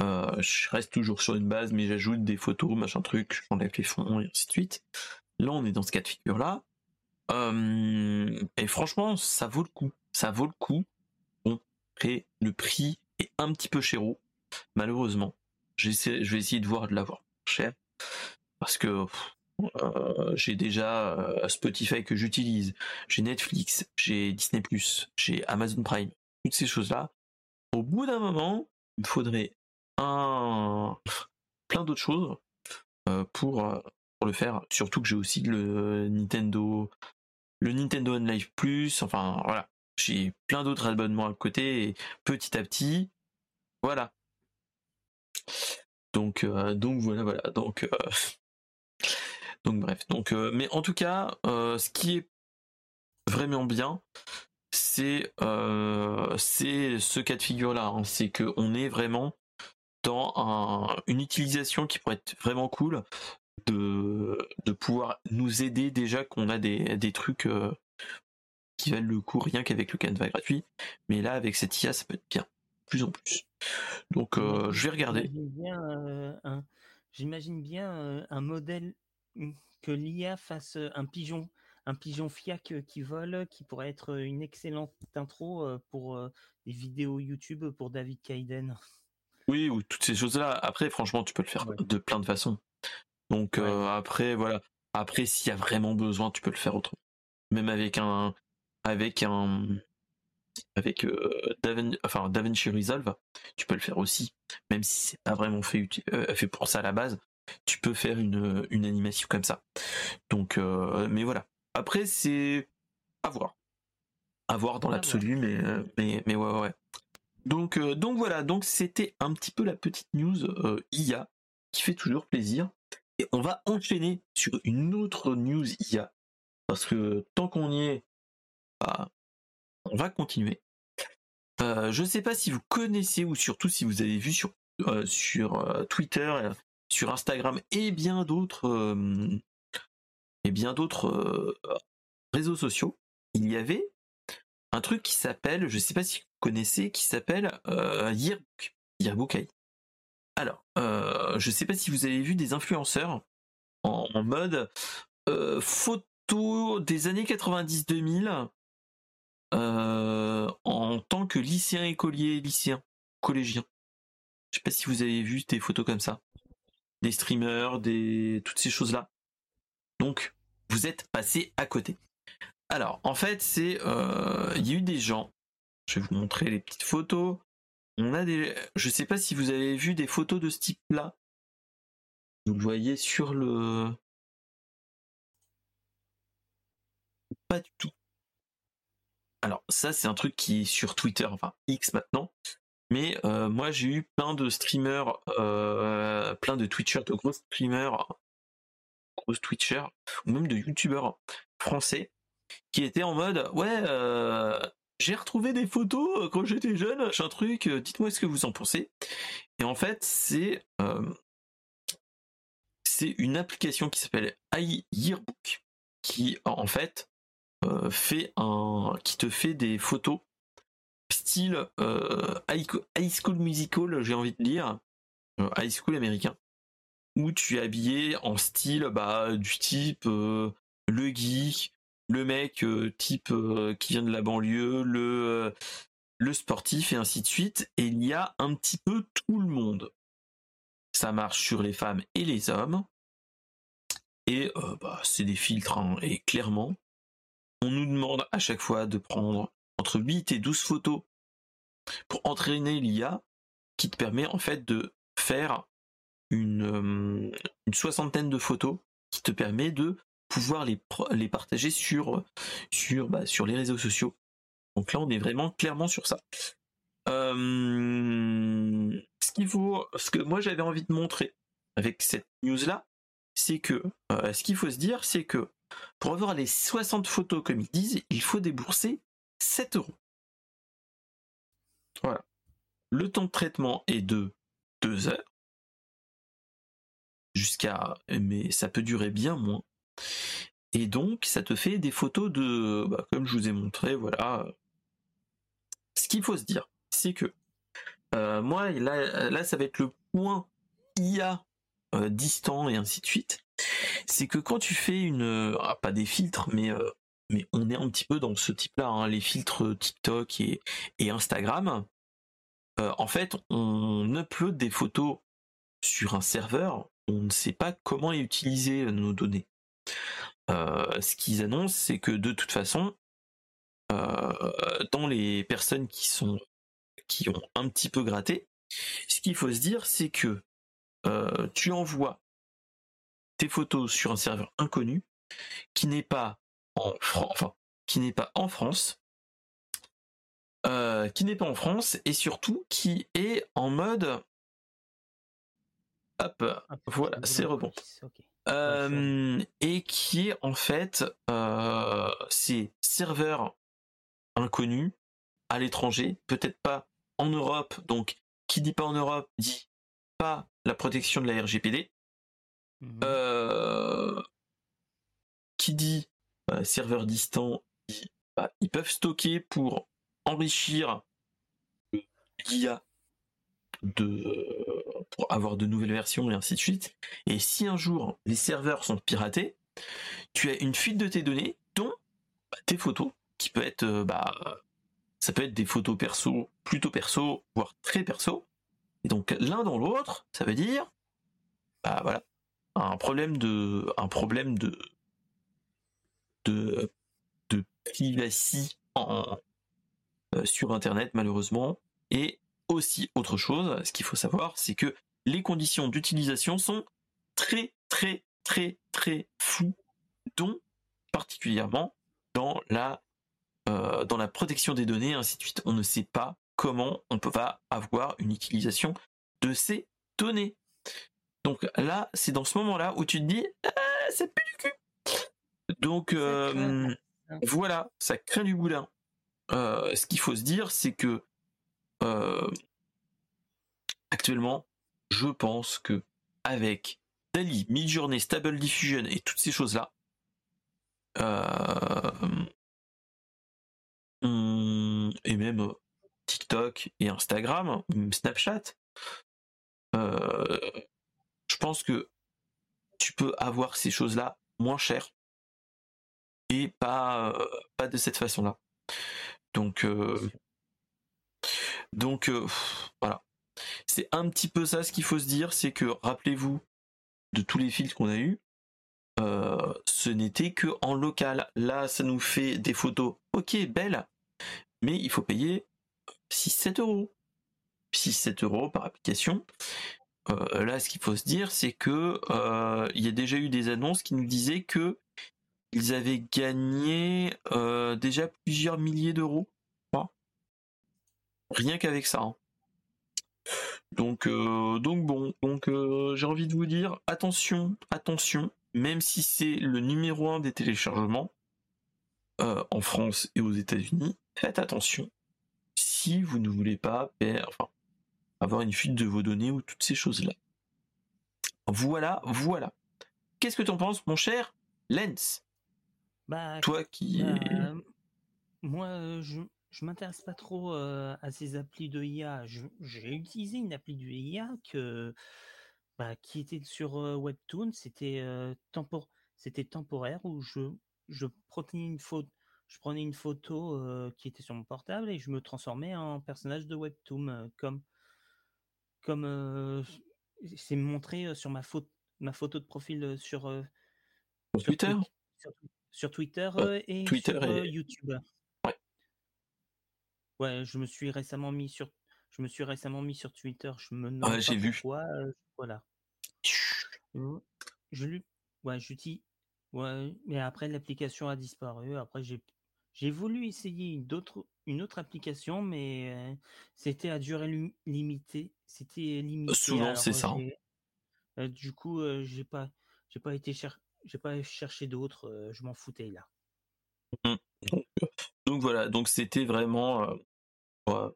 je reste toujours sur une base, mais j'ajoute des photos, machin truc, j'enlève les fonds et ainsi de suite. Là, on est dans ce cas de figure et franchement, ça vaut le coup. Ça vaut le coup. Bon, après, le prix est un petit peu chéro, malheureusement. je vais essayer de voir de l'avoir cher. Parce que euh, j'ai déjà euh, Spotify que j'utilise, j'ai Netflix, j'ai Disney+, j'ai Amazon Prime, toutes ces choses-là. Au bout d'un moment, il me faudrait un plein d'autres choses euh, pour le faire. Surtout que j'ai aussi le Nintendo, le Nintendo One Plus. Enfin voilà, j'ai plein d'autres abonnements à côté et petit à petit, voilà. Donc donc voilà voilà donc <laughs> donc bref, donc euh, mais en tout cas, euh, ce qui est vraiment bien, c'est euh, c'est ce cas de figure là, hein. c'est que on est vraiment dans une utilisation qui pourrait être vraiment cool de, de pouvoir nous aider déjà qu'on a des, des trucs qui valent le coup rien qu'avec le Canva gratuit, mais là avec cette IA ça peut être bien, plus en plus. Donc je vais regarder. J'imagine bien un modèle que l'IA fasse un pigeon, un pigeon fiac qui vole, qui pourrait être une excellente intro pour des vidéos YouTube pour David Kaiden. Oui, ou toutes ces choses-là. Après, franchement, tu peux le faire de plein de façons. Donc après, voilà. Après, s'il y a vraiment besoin, tu peux le faire autrement. Même avec un, avec un, avec enfin DaVinci Resolve, tu peux le faire aussi. Même si c'est pas vraiment fait, fait pour ça à la base, tu peux faire une, une animation comme ça. Donc, euh, mais voilà. Après, c'est à voir. À voir dans l'absolu, mais, euh, mais, mais ouais, ouais. Donc, euh, donc voilà, donc c'était un petit peu la petite news IA qui fait toujours plaisir. Et on va enchaîner sur une autre news IA. Parce que tant qu'on y est, bah, on va continuer. je ne sais pas si vous connaissez ou surtout si vous avez vu sur, sur Twitter sur Instagram et bien d'autres euh, et bien d'autres euh, réseaux sociaux, il y avait un truc qui s'appelle, je sais pas si vous connaissez, qui s'appelle euh, Yearbook, Yearbook Alors, euh, je sais pas si vous avez vu des influenceurs en, mode photo des années 90-2000 en tant que lycéen, écolier, lycéen, collégien. Je sais pas si vous avez vu des photos comme ça des streamers, toutes ces choses-là. Donc, vous êtes passé à côté. Alors, en fait, c'est euh, il y a eu des gens. Je vais vous montrer les petites photos. On a des. Je sais pas si vous avez vu des photos de ce type-là. Vous le voyez sur le. Pas du tout. Alors ça c'est un truc qui est sur Twitter, enfin X maintenant, mais euh, moi, j'ai eu plein de streamers, euh, plein de Twitchers, de gros streamers, gros Twitchers, ou même de YouTubers français, qui étaient en mode ouais, euh, j'ai retrouvé des photos quand j'étais jeune, j'ai un truc, dites-moi ce que vous en pensez. Et en fait, c'est c'est une application qui s'appelle iYearbook, qui en fait fait un, qui te fait des photos style euh, high, school musical, j'ai envie de dire, euh, high school américain, où tu es habillé en style bah, du type euh, le geek, le mec type qui vient de la banlieue, le, le sportif et ainsi de suite. Et il y a un petit peu tout le monde. Ça marche sur les femmes et les hommes. Et bah, c'est des filtres. Hein. Et clairement, on nous demande à chaque fois de prendre entre 8 et 12 photos pour entraîner l'IA qui te permet en fait de faire euh, une soixantaine de photos qui te permet de pouvoir les, les partager sur, sur, bah, sur les réseaux sociaux. Donc là, on est vraiment clairement sur ça. Euh, ce qu'il faut, ce que moi j'avais envie de montrer avec cette news là, c'est que euh, ce qu'il faut se dire, c'est que pour avoir les 60 photos comme ils disent, il faut débourser 7 euros. Voilà. Le temps de traitement est de 2 heures. Jusqu'à. Mais ça peut durer bien moins. Et donc, ça te fait des photos de. Bah, comme je vous ai montré, voilà. Ce qu'il faut se dire, c'est que. euh, moi, là, là, ça va être le point IA euh, distant et ainsi de suite. C'est que quand tu fais une. ah, pas des filtres, mais. euh, mais on est un petit peu dans ce type-là, hein, les filtres TikTok et, et Instagram. Euh, en fait, on upload des photos sur un serveur, on ne sait pas comment utiliser nos données. Euh, ce qu'ils annoncent, c'est que de toute façon, euh, dans les personnes qui sont qui ont un petit peu gratté, ce qu'il faut se dire, c'est que euh, tu envoies tes photos sur un serveur inconnu qui n'est pas en France, enfin, qui n'est pas en France, euh, qui n'est pas en France et surtout qui est en mode hop, voilà, c'est c'est bon, rebond. Euh, et qui est en fait euh, ces serveurs inconnus à l'étranger, peut-être pas en Europe, donc qui dit pas en Europe dit pas la protection de la RGPD, Mhm. euh, qui dit serveur distant, dit, bah, ils peuvent stocker pour enrichir l'IA de pour avoir de nouvelles versions et ainsi de suite. Et si un jour les serveurs sont piratés, tu as une fuite de tes données, dont bah, tes photos, qui peut être euh, bah ça peut être des photos perso, plutôt perso, voire très perso. Et donc l'un dans l'autre, ça veut dire bah voilà, un problème de un problème de de de privacy euh, sur internet malheureusement et aussi autre chose. Ce qu'il faut savoir c'est que les conditions d'utilisation sont très très très très floues dont particulièrement dans la euh, dans la protection des données ainsi de suite. On ne sait pas comment on peut pas avoir une utilisation de ces données. Donc là c'est dans ce moment là où tu te dis ah, c'est plus du cul. Donc Ça euh, voilà, ça craint du boudin. Euh, ce qu'il faut se dire, c'est que euh, actuellement, je pense que avec Dali, Midjourney, Stable Diffusion et toutes ces choses-là, euh, on- et même TikTok et Instagram, Snapchat, euh, je pense que tu peux avoir ces choses-là moins chères et pas pas de cette façon-là. Donc donc euh, voilà, c'est un petit peu ça ce qu'il faut se dire, c'est que rappelez-vous de tous les fils qu'on a eu, euh, ce n'était que en local. Là, ça nous fait des photos, ok, belles, mais il faut payer 6-7 euros. 6-7 euros par application. Euh, là, ce qu'il faut se dire, c'est que euh, il y a déjà eu des annonces qui nous disaient que ils avaient gagné déjà plusieurs milliers d'euros. Rien qu'avec ça. hein. Donc, euh, donc bon, donc euh, j'ai envie de vous dire attention, attention, même si c'est le numéro un des téléchargements euh, en France et aux États-Unis, faites attention si vous ne voulez pas per- enfin, avoir une fuite de vos données ou toutes ces choses-là. Voilà, voilà. Qu'est-ce que t'en penses, mon cher Lens Bah, Toi qui bah, es... moi, je je m'intéresse pas trop euh, à ces applis de IA. J'ai utilisé une appli de IA que, bah, qui était sur euh, Webtoon. C'était euh, tempor- c'était temporaire où je, je prenais une photo, je prenais une photo qui était sur mon portable et je me transformais en personnage de Webtoon comme comme c'est montré sur ma photo ma photo de profil sur Twitter? Twi- sur, sur Twitter et Twitter sur et- YouTube. Ouais. Je me suis récemment mis sur je me suis récemment mis sur Twitter. Je me demande Ouais, j'ai vu. pourquoi. euh, voilà. Je lui ouais, j'utilise ouais, mais après l'application a disparu. Après j'ai j'ai voulu essayer une autre une autre application, mais euh, c'était à durée lu- limitée. C'était limité. Souvent, alors, c'est ça. j'ai- euh, du coup, euh, j'ai pas j'ai pas été cher j'ai pas cherché d'autres. euh, je m'en foutais là. Donc, euh, donc voilà, donc c'était vraiment... euh,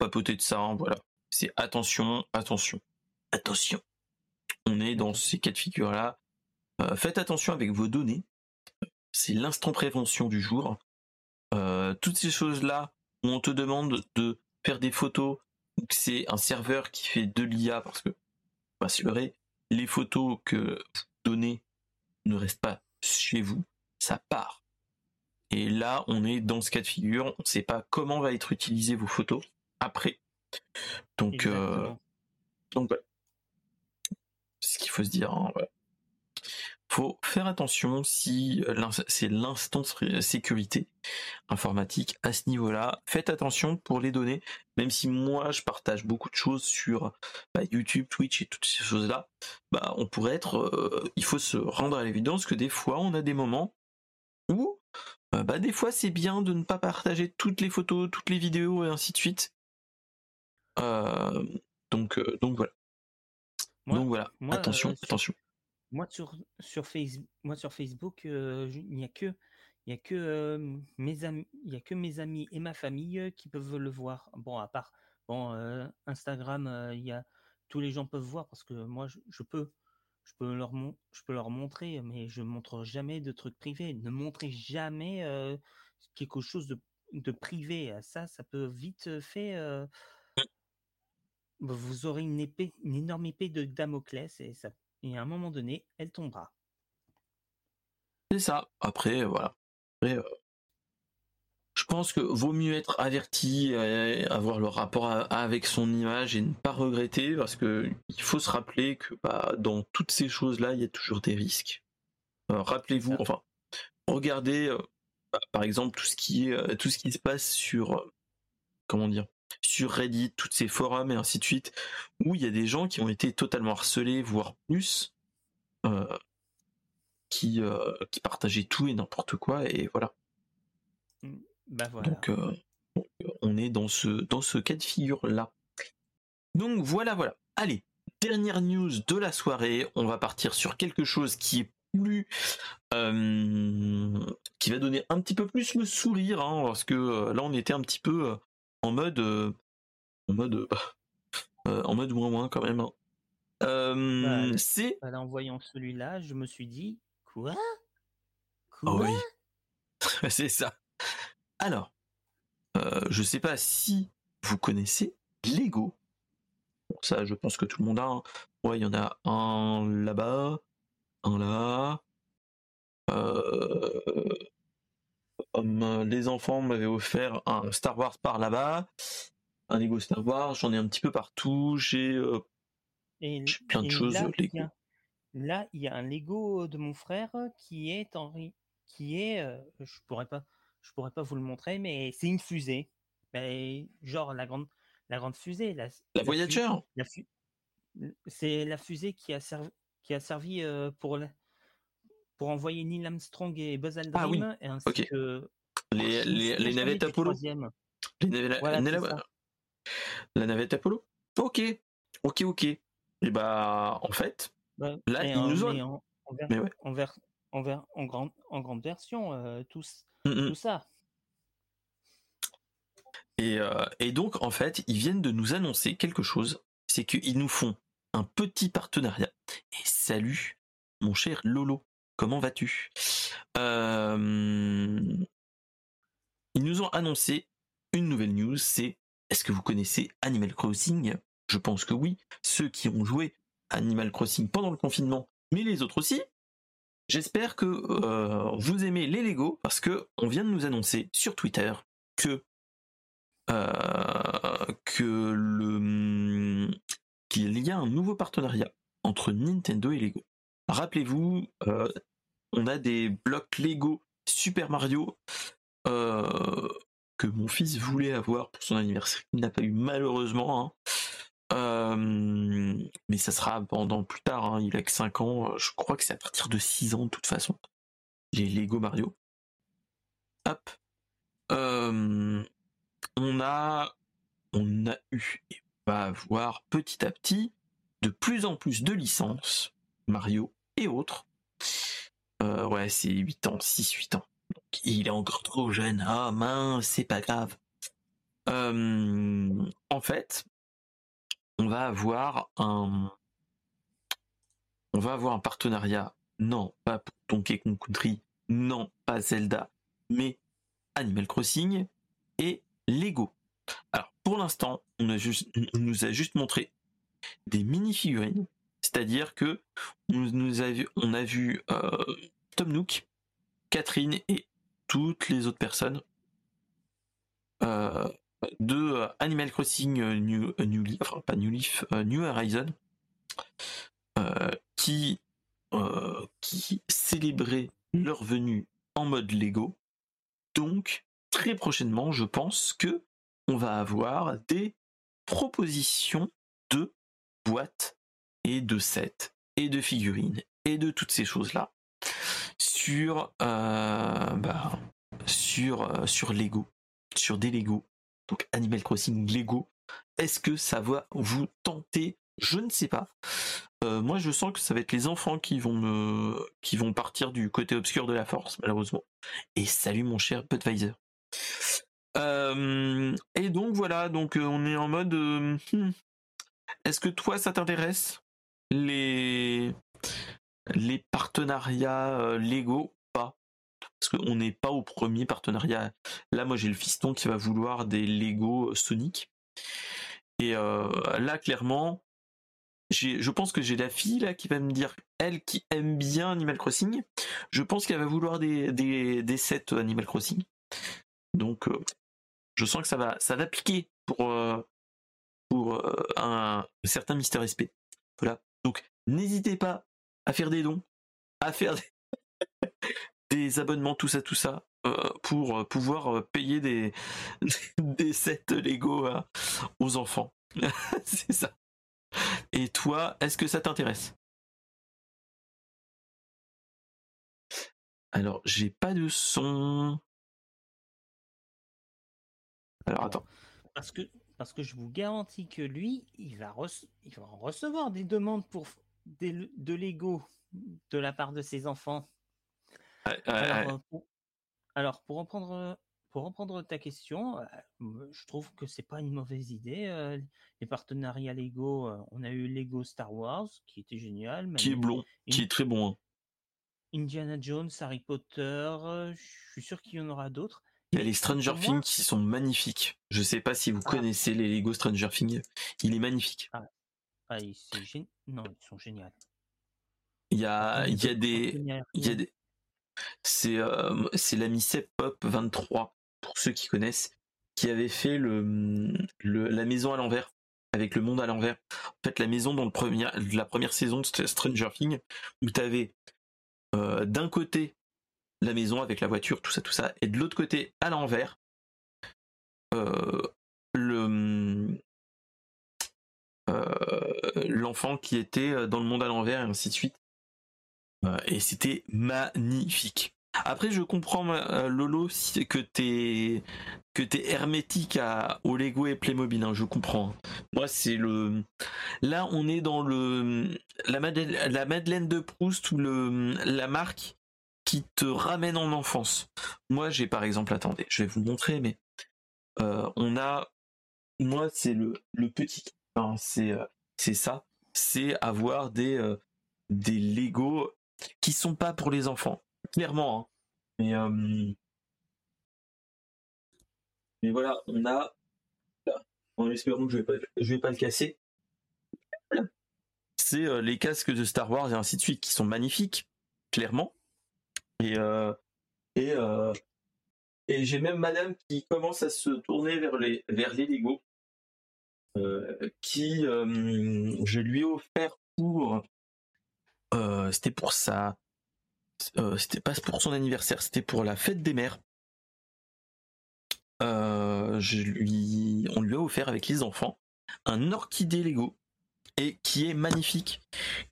papoter de ça, hein, voilà. C'est attention, attention, attention. On est dans ces cas de figure-là. Euh, faites attention avec vos données. C'est l'instant prévention du jour. Euh, toutes ces choses-là où on te demande de faire des photos, ou que c'est un serveur qui fait de l'IA, parce que, bah, c'est vrai, les photos que vous donnez ne restent pas chez vous, ça part. Et là, on est dans ce cas de figure, on ne sait pas comment va être utilisées vos photos après. Donc, euh, donc voilà. C'est ce qu'il faut se dire. Hein, faut faire attention si c'est l'instant sécurité informatique à ce niveau-là. Faites attention pour les données, même si moi je partage beaucoup de choses sur bah, YouTube, Twitch et toutes ces choses-là. Bah, on pourrait être, euh, il faut se rendre à l'évidence que des fois on a des moments bah, des fois c'est bien de ne pas partager toutes les photos, toutes les vidéos et ainsi de suite. donc, donc voilà. donc voilà. attention, attention moi sur, sur, Facebook, moi, sur Facebook, il n'y a que, y a que mes amis, il a que mes amis et ma famille qui peuvent le voir. Bon, à part bon Instagram, il y a tous les gens peuvent voir parce que moi je, peux, je peux leur je peux leur montrer, mais je montre jamais de trucs privés. Ne montrez jamais quelque chose de, de privé. Ça, ça peut vite fait. vous aurez une épée, une énorme épée de Damoclès et ça et à un moment donné, elle tombera. C'est ça. Après, voilà. Euh, je pense que vaut mieux être averti, avoir le rapport avec son image et ne pas regretter, parce que il faut se rappeler que bah, dans toutes ces choses-là, il y a toujours des risques. Euh, rappelez-vous, enfin, regardez, euh, bah, par exemple, tout ce qui est, tout ce qui se passe sur, comment dire, sur Reddit, tous ces forums et ainsi de suite, où il y a des gens qui ont été totalement harcelés, voire plus, euh, qui, euh, qui partageaient tout et n'importe quoi, et voilà. Bah donc, euh, on est dans ce, dans ce cas de figure-là. Donc voilà, voilà. Allez, dernière news de la soirée, on va partir sur quelque chose qui est plus qui va donner un petit peu plus le sourire hein, parce que là on était un petit peu en mode euh, en mode euh, euh, en mode moins moins quand même. Hein. Bah, c'est en voyant celui-là, je me suis dit quoi? Quoi? oui. <laughs> c'est ça. Alors, je sais pas si vous connaissez Lego. ça, je pense que tout le monde a. Hein. Ouais, il y en a un là-bas, un là. Euh, euh, les enfants m'avaient offert un Star Wars par là-bas, un Lego Star Wars, j'en ai un petit peu partout, j'ai euh, plein de choses là, Lego. là, il y a un Lego de mon frère qui est en qui est euh, je pourrais pas je pourrais pas vous le montrer mais c'est une fusée. Mais genre la grande la grande fusée la, la, Voyager? c'est la fusée qui a servi qui a servi pour pour envoyer Neil Armstrong et Buzz Aldrin, ah oui. et ainsi que les, les, les navettes Apollo? Les navettes, voilà, la, la navette Apollo? Ok, ok, ok. Et bah en fait, bah, là ils nous ont. En, en, mais ouais. en, ver, en, ver, en, grande, en grande version, euh, tous, mm -mm. tout ça. Et, euh, et donc en fait, ils viennent de nous annoncer quelque chose, c'est qu'ils nous font un petit partenariat. Et salut, mon cher Lolo. Comment vas-tu? Euh, Ils nous ont annoncé une nouvelle news, c'est est-ce que vous connaissez Animal Crossing? Je pense que oui. Ceux qui ont joué Animal Crossing pendant le confinement, mais les autres aussi. J'espère que euh, vous aimez les Lego parce que on vient de nous annoncer sur Twitter que euh, le qu'il y a un nouveau partenariat entre Nintendo et Lego. Rappelez-vous, on a des blocs Lego Super Mario euh, que mon fils voulait avoir pour son anniversaire. Il n'a pas eu malheureusement. Hein. Euh, mais ça sera pendant plus tard. Hein. Il a que 5 ans. Je crois que c'est à partir de 6 ans de toute façon. Les Lego Mario. Hop. Euh, on a, on a eu et va avoir petit à petit de plus en plus de licences Mario et autres euh, ouais, c'est 8 ans, 6-8 ans. Il est encore trop jeune. Ah mince, c'est pas grave. en fait, on va avoir un, on va avoir un partenariat. Non, pas pour Donkey Kong Country. Non, pas Zelda, mais Animal Crossing et Lego. Alors, pour l'instant, on, nous a juste montré des mini-figurines, c'est-à-dire que on, nous a vu, on a vu euh, Tom Nook, Catherine et toutes les autres personnes euh, de Animal Crossing New, New Leaf, enfin pas New Leaf, euh, New Horizon, qui, qui célébraient leur venue en mode Lego. Donc, très prochainement, je pense que on va avoir des propositions de boîtes et de sets et de figurines et de toutes ces choses là sur euh, bah, sur euh, sur Lego sur des Lego donc Animal Crossing Lego est-ce que ça va vous tenter? Je ne sais pas. Euh, moi je sens que ça va être les enfants qui vont me qui vont partir du côté obscur de la force malheureusement. Et salut mon cher Budweiser. Et donc voilà. Donc on est en mode hmm, est-ce que toi, ça t'intéresse? Les les partenariats euh, légaux. Parce qu'on n'est pas au premier partenariat. Là, moi, j'ai le fiston qui va vouloir des Lego Sonic. Et euh, là, clairement, je pense que j'ai la fille là qui va me dire, elle qui aime bien Animal Crossing, je pense qu'elle va vouloir des, des, sets Animal Crossing. Donc, euh, je sens que ça va, ça va piquer pour, euh, un certain Mister SP. Voilà. Donc n'hésitez pas à faire des dons, à faire des, abonnements, tout ça, tout ça, euh, pour euh, pouvoir payer des, <laughs> des sets Lego aux enfants. <laughs> C'est ça. Et toi, est-ce que ça t'intéresse? Alors, j'ai pas de son. Alors attends. Parce que parce que je vous garantis que lui, il va, il va recevoir des demandes pour des, de Lego de la part de ses enfants. Alors, pour, alors, pour, reprendre, pour reprendre ta question, je trouve que c'est pas une mauvaise idée. Les partenariats Lego, on a eu Lego Star Wars, qui était génial. Qui est blond, qui est très bon. Hein. Indiana Jones, Harry Potter, je suis sûr qu'il y en aura d'autres. Il y a les Stranger Things qui sont magnifiques. Je sais pas si vous ah. connaissez les Lego Stranger Things. Il est magnifique. Ah, ah Non, ils sont géniaux. Il y a, il y a des, il y a des. C'est euh, l'ami Pop 23 pour ceux qui connaissent, qui avait fait la maison à l'envers avec le monde à l'envers. En fait, la maison dans la première saison de Stranger Things où tu avais euh, d'un côté la maison avec la voiture, tout ça, tout ça, et de l'autre côté, à l'envers, euh, euh, l'enfant qui était dans le monde à l'envers et ainsi de suite. Euh, et c'était magnifique. Après, je comprends Lolo que t'es que t'es hermétique à au Lego et Playmobil. Hein, je comprends. Moi, c'est le. Là, on est dans le la Madeleine, de Proust ou la marque qui te ramène en enfance. Moi, j'ai par exemple, attendez, je vais vous montrer, mais euh, on a, moi, c'est le, petit, c'est euh, ça, c'est avoir des euh, des Lego qui sont pas pour les enfants, clairement. Hein. Mais mais voilà, on a, en espérant que je vais pas, je vais pas le casser. C'est les casques de Star Wars et ainsi de suite qui sont magnifiques, clairement. Et, euh, et, euh, j'ai même madame qui commence à se tourner vers les, vers les Lego. Euh, qui je lui ai offert pour c'était pour ça c'était pas pour son anniversaire c'était pour la fête des mères lui on lui a offert avec les enfants un orchidée Lego et qui est magnifique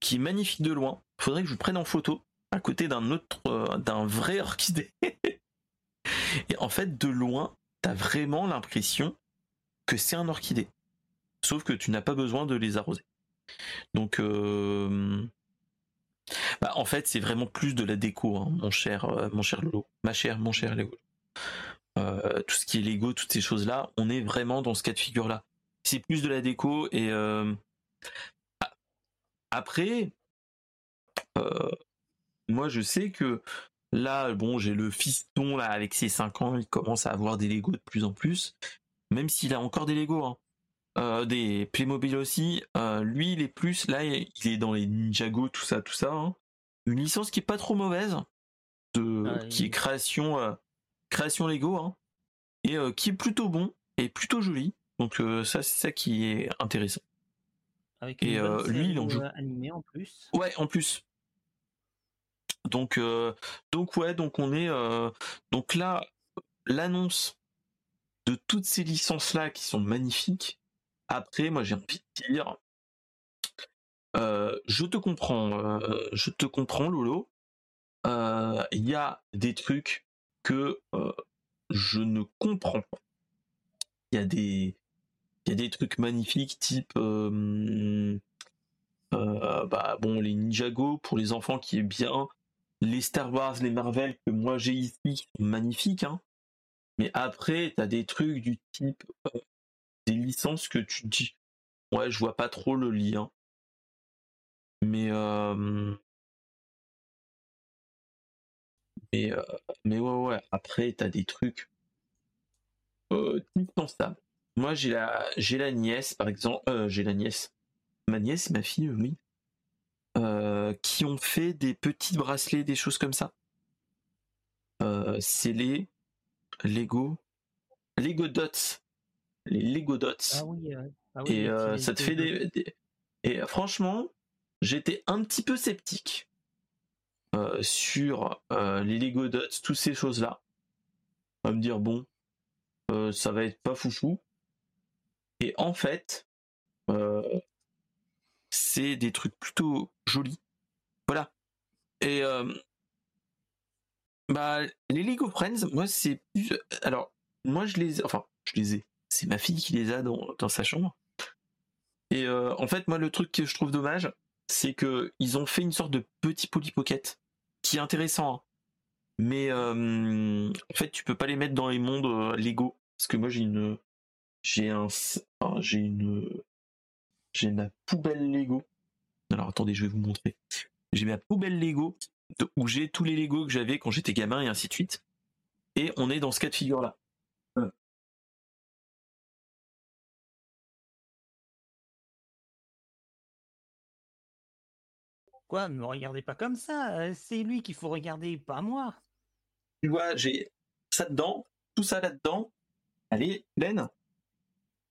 qui est magnifique de loin faudrait que je vous prenne en photo à côté d'un autre, euh, d'un vrai orchidée. <laughs> Et en fait, de loin, t'as vraiment l'impression que c'est un orchidée. Sauf que tu n'as pas besoin de les arroser. Donc, euh, bah, en fait, c'est vraiment plus de la déco, hein, mon cher, euh, mon cher Lolo, ma chère, mon cher Léo. tout ce qui est Lego, toutes ces choses-là, on est vraiment dans ce cas de figure-là. C'est plus de la déco et après, moi je sais que là, bon, j'ai le fiston là avec ses 5 ans, il commence à avoir des Lego de plus en plus, même s'il a encore des Lego. Hein. Euh, des Playmobil aussi. Euh, lui, il est plus là, il est dans les Ninjago, tout ça, tout ça. Hein. Une licence qui est pas trop mauvaise, de, ah, qui est création, euh, création Lego, hein, et qui est plutôt bon et plutôt joli. Donc ça, c'est ça qui est intéressant. Avec et lui, il en joue animé en plus. Ouais, en plus. Donc, donc ouais, donc on est, donc là, l'annonce de toutes ces licences là qui sont magnifiques après, moi j'ai envie de dire, euh, je te comprends, euh, je te comprends, Lolo. Euh, il y a des trucs que je ne comprends pas. Il y a des, trucs magnifiques type, bah bon, les Ninjago pour les enfants qui est bien, les Star Wars, les Marvel que moi j'ai ici, magnifiques, hein. Mais après, t'as des trucs du type des licences que tu dis. Ouais je vois pas trop le lien. Mais euh... mais euh... mais ouais ouais après t'as des trucs euh, moi j'ai la j'ai la nièce par exemple euh, j'ai la nièce. Ma nièce ma fille oui. Qui ont fait des petits bracelets des choses comme ça. C'est les Lego Lego Dots les Lego Dots. Ah oui, ah et euh, ça te fait des, Et franchement, j'étais un petit peu sceptique euh, sur euh, les Lego Dots, toutes ces choses-là. À me dire, bon, ça va être pas foufou. Et en fait, c'est des trucs plutôt jolis. Voilà. Et bah, les Lego Friends, moi, c'est Alors, moi, je les. Enfin, je les ai c'est ma fille qui les a dans, sa chambre. Et euh, en fait, moi, le truc que je trouve dommage, c'est que ils ont fait une sorte de petit Polly Pocket qui est intéressant. Hein. Mais euh, en fait, tu peux pas les mettre dans les mondes euh, Lego parce que moi, j'ai une, j'ai un, j'ai une, j'ai ma poubelle Lego. Alors attendez, je vais vous montrer. J'ai ma poubelle Lego où j'ai tous les Lego que j'avais quand j'étais gamin et ainsi de suite. Et on est dans ce cas de figure là. Quoi, me regardez pas comme ça, euh, c'est lui qu'il faut regarder, pas moi. Tu vois, j'ai ça dedans, tout ça là-dedans. Allez, pleine.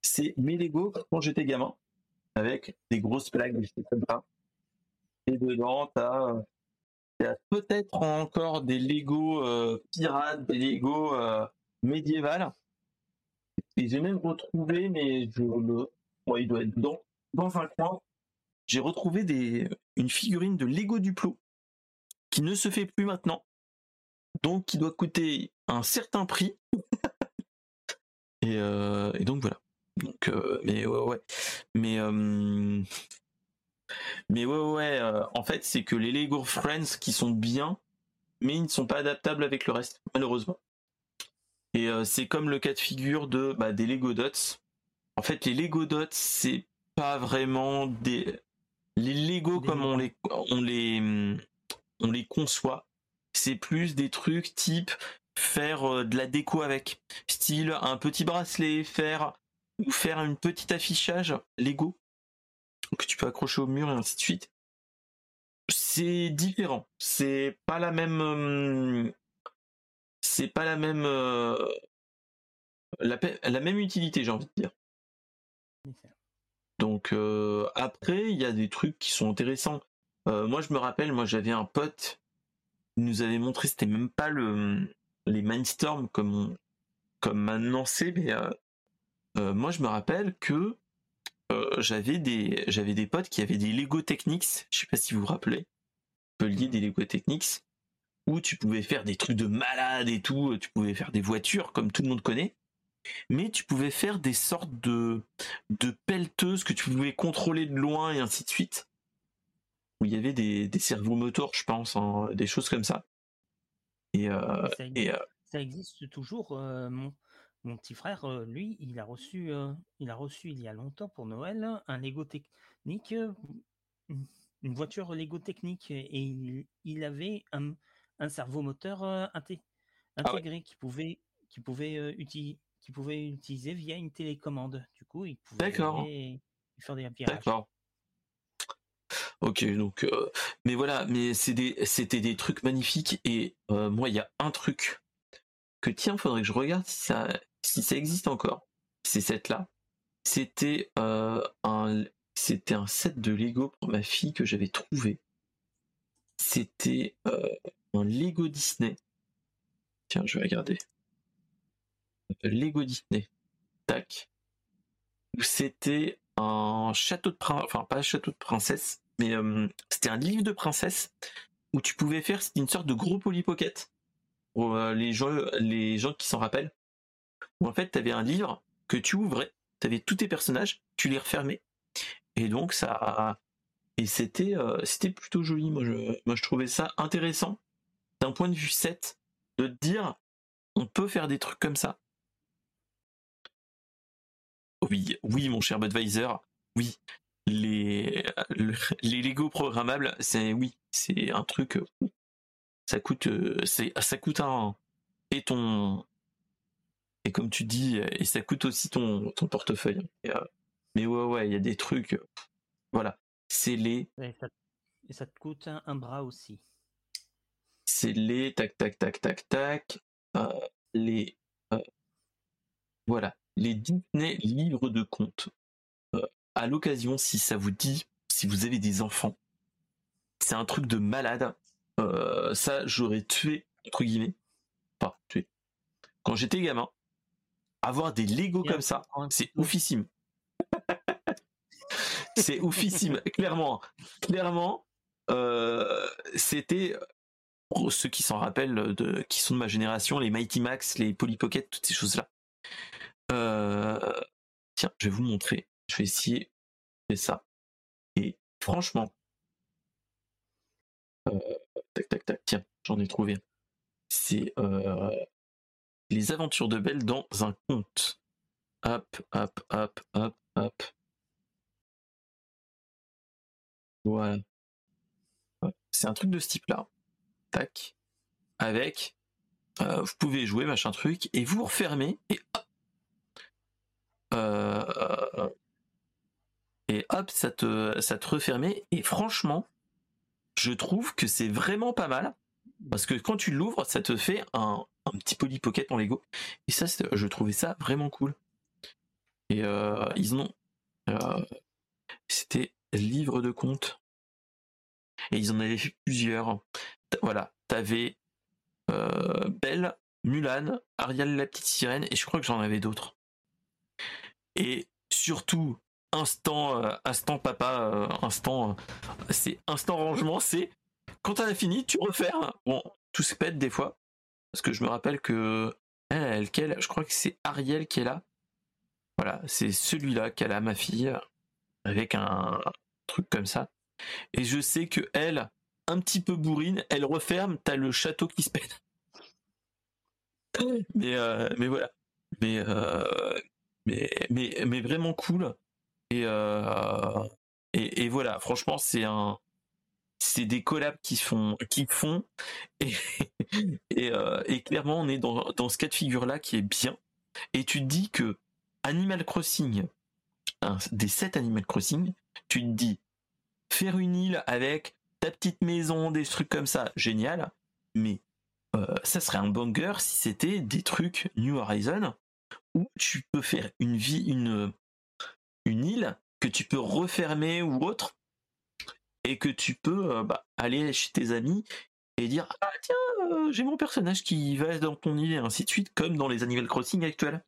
C'est mes Lego quand j'étais gamin, avec des grosses plaques, comme ça. Et dedans, t'as as peut-être encore des Lego euh, pirates, des Lego euh, médiévales. Et j'ai même retrouvé, mais je le. il doit être dans, dans un coin j'ai retrouvé des, figurine de Lego Duplo qui ne se fait plus maintenant, donc qui doit coûter un certain prix. <laughs> Euh, et, donc voilà. Donc, euh, mais ouais, ouais. Mais, euh, mais ouais, ouais. en fait, c'est que les Lego Friends qui sont bien, mais ils ne sont pas adaptables avec le reste, malheureusement. Et c'est comme le cas de figure de bah, des Lego Dots. En fait, les Lego Dots, c'est pas vraiment des les Lego, comme on les, on les, on les conçoit, c'est plus des trucs type faire euh, de la déco avec, style un petit bracelet, faire ou faire une petite affichage Lego que tu peux accrocher au mur et ainsi de suite. C'est différent, c'est pas la même, euh, c'est pas la même, euh, la, la même utilité, j'ai envie de dire. Donc euh, après, il y a des trucs qui sont intéressants. Euh, moi, je me rappelle, moi j'avais un pote qui nous avait montré, c'était même pas le les Mindstorm comme comme maintenant c'est, mais euh, moi je me rappelle que j'avais des j'avais des potes qui avaient des Lego Technics. Je sais pas si vous vous rappelez, lier des Lego Technics où tu pouvais faire des trucs de malade et tout. Tu pouvais faire des voitures comme tout le monde connaît mais tu pouvais faire des sortes de, de pelleteuses que tu pouvais contrôler de loin et ainsi de suite. Où il y avait des, des cerveaux moteurs, je pense, hein, des choses comme ça. Et, euh, et, euh, ça existe toujours. mon, mon petit frère, lui, il a reçu, il a reçu il y a longtemps pour Noël un Lego technique, une voiture Lego technique, et il, avait un, un servomoteur ah intégré qui pouvait, qui pouvait utiliser qui pouvait utiliser via une télécommande. Du coup, il pouvait faire des virages. D'accord. Ok, donc, euh, mais voilà, mais c'était des, trucs magnifiques. Et euh, moi, il y a un truc que tiens, faudrait que je regarde si ça, si ça existe encore. C'est cette là. C'était euh, un, c'était un set de Lego pour ma fille que j'avais trouvé. C'était un Lego Disney. Tiens, je vais regarder. Lego Disney. Tac. C'était un château de princesse, enfin pas un château de princesse, mais euh, c'était un livre de princesse où tu pouvais faire, une sorte de gros Polly Pocket. Pour euh, les, gens, les gens qui s'en rappellent. Où en fait, tu avais un livre que tu ouvrais, tu avais tous tes personnages, tu les refermais. Et donc, ça. Et c'était euh, c'était plutôt joli. Moi je, moi, je trouvais ça intéressant d'un point de vue 7 de te dire on peut faire des trucs comme ça. Oui, oui, mon cher Budweiser, oui. Les, les Lego programmables, c'est oui, c'est un truc. Ça coûte, c'est, ça coûte un et ton et comme tu dis, et ça coûte aussi ton ton portefeuille. Euh, mais ouais, ouais, il y a des trucs. Voilà, c'est les. Et ça, te coûte un, bras aussi. C'est les tac tac tac tac tac. Euh, les euh, voilà les Disney livres de contes. Euh, à l'occasion, si ça vous dit, si vous avez des enfants, c'est un truc de malade. Euh, ça, j'aurais tué, entre guillemets. Pas tué. Quand j'étais gamin, avoir des Lego comme ça, c'est oufissime. <laughs> c'est oufissime, clairement. Clairement, euh, c'était pour ceux qui s'en rappellent, de, qui sont de ma génération, les Mighty Max, les Polly Pocket, toutes ces choses-là. Euh, tiens, je vais vous montrer. Je vais essayer de ça. Et franchement, euh, tac tac tac, tiens, j'en ai trouvé. C'est euh, les aventures de Belle dans un conte. Hop, hop, hop, hop, hop. Voilà. C'est un truc de ce type-là. Tac. Avec, vous pouvez jouer machin truc et vous refermez et hop, euh, et hop, ça te, ça te refermait. Et franchement, je trouve que c'est vraiment pas mal. Parce que quand tu l'ouvres, ça te fait un, petit Polly Pocket en Lego. Et ça, je trouvais ça vraiment cool. Et euh, ils ont. Euh, c'était livre de compte. Et ils en avaient fait plusieurs. Voilà, t'avais Belle, Mulan, Ariel la petite sirène, et je crois que j'en avais d'autres. Et surtout, instant, euh, instant papa, euh, instant, euh, c'est instant rangement, c'est quand t'as fini, tu refais. Bon, tout se pète des fois, parce que je me rappelle que elle, elle, je crois que c'est Ariel qui est là. Voilà, c'est celui-là qu'elle a ma fille, avec un truc comme ça. Et je sais que elle, un petit peu bourrine, elle referme, t'as le château qui se pète. <laughs> mais mais voilà. Mais mais, vraiment cool. Et, euh, et, voilà, franchement, c'est un, c'est des collabs qui font, qui font, <laughs> euh, et clairement, on est dans, ce cas de figure là qui est bien. Et tu te dis que Animal Crossing, des 7 Animal Crossing, tu te dis faire une île avec ta petite maison, des trucs comme ça, génial. Mais euh, ça serait un banger si c'était des trucs New Horizon tu peux faire une vie, une, île que tu peux refermer ou autre, et que tu peux euh, bah, aller chez tes amis et dire ah tiens euh, j'ai mon personnage qui va dans ton île et ainsi de suite comme dans les Animal Crossing actuels.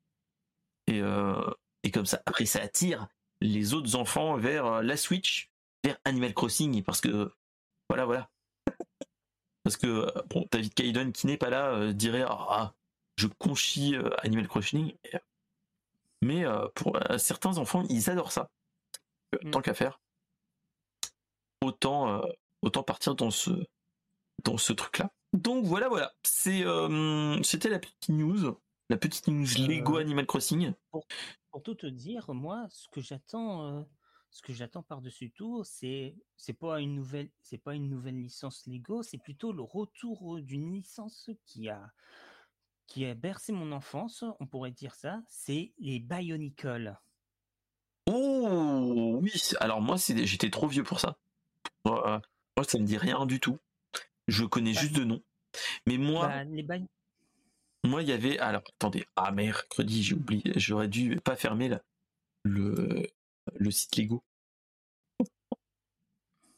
Et, euh, et comme ça après ça attire les autres enfants vers la Switch vers Animal Crossing parce que voilà voilà. Parce que bon David Kaiden qui n'est pas là dirait ah je conchis euh, Animal Crossing. Mais euh, pour euh, certains enfants, ils adorent ça. Mm. Tant qu'à faire, autant, autant partir dans ce, dans ce truc-là. Donc voilà, voilà. C'est, euh, c'était la petite news, la petite news Lego Euh, Animal Crossing. Pour, pour tout te dire, moi, ce que j'attends, euh, ce que j'attends par-dessus tout, c'est c'est pas une nouvelle, c'est pas une nouvelle licence Lego, c'est plutôt le retour d'une licence qui a qui a bercé mon enfance, on pourrait dire ça. C'est les Bionicle. Oh oui. Alors moi, c'est, j'étais trop vieux pour ça. Moi, euh, moi, ça me dit rien du tout. Je connais Bah, juste de nom. Mais moi, bah, les moi, il y avait. Alors attendez. Ah mercredi, j'ai oublié. J'aurais dû pas fermer le le site Lego.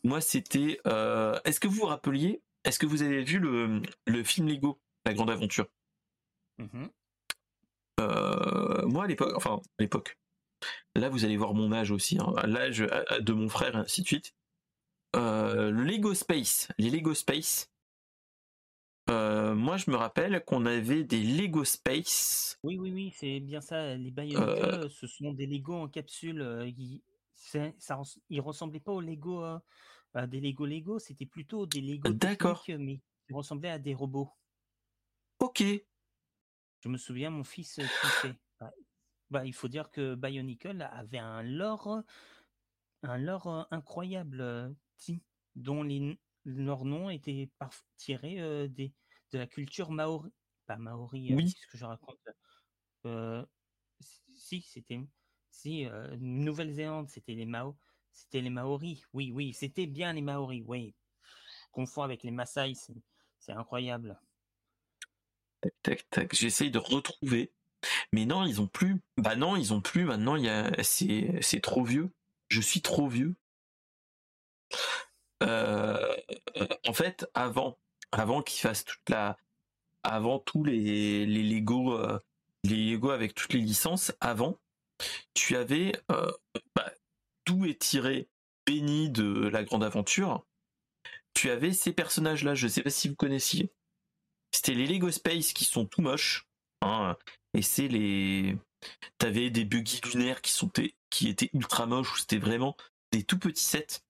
Moi, c'était. euh, Est-ce que vous vous rappeliez Est-ce que vous avez vu le, le film Lego, La Grande Aventure? Mhm. Euh, Moi, à l'époque, enfin, à l'époque. Là, vous allez voir mon âge aussi, hein, l'âge de mon frère, et ainsi de suite. Euh, le Lego Space, les Lego Space. euh, moi, je me rappelle qu'on avait des Lego Space. Oui, oui, oui, c'est bien ça. Les Euh, ce sont des Lego en capsule. ils, ça, res- ils ressemblaient pas aux Lego, à des Lego Lego, c'était plutôt des Lego D'accord. mais qui ressemblaient à des robots. Ok. Je me souviens, mon fils euh, kiffait. Bah, bah, il faut dire que Bionicle avait un lore, un lore euh, incroyable, euh, dont les, leurs noms étaient tirés euh, des, de la culture maori. Pas maori, Oui. qu'est-ce que je raconte Euh, Si, c'était. Si, euh, Nouvelle-Zélande, c'était les Mao. C'était les Maoris. Oui, oui, c'était bien les Maoris. Oui. Je confonds avec les Maasai, c'est incroyable. Tac. J'essaye de retrouver. Mais non, ils ont plus. Bah non, ils ont plus. Maintenant, il. C'est, trop vieux. Je suis trop vieux. Euh, euh, en fait, avant, avant qu'ils fassent toute la, avant tous les, les Lego, euh, les Lego avec toutes les licences, avant, tu avais euh, bah, d'où est tiré Benny de la Grande Aventure. Tu avais ces personnages-là. Je sais pas si vous connaissiez. C'était les Lego Space qui sont tout moches. hein, et c'est les. T'avais des buggy lunaires qui sont qui étaient ultra moches. Où c'était vraiment des tout petits sets.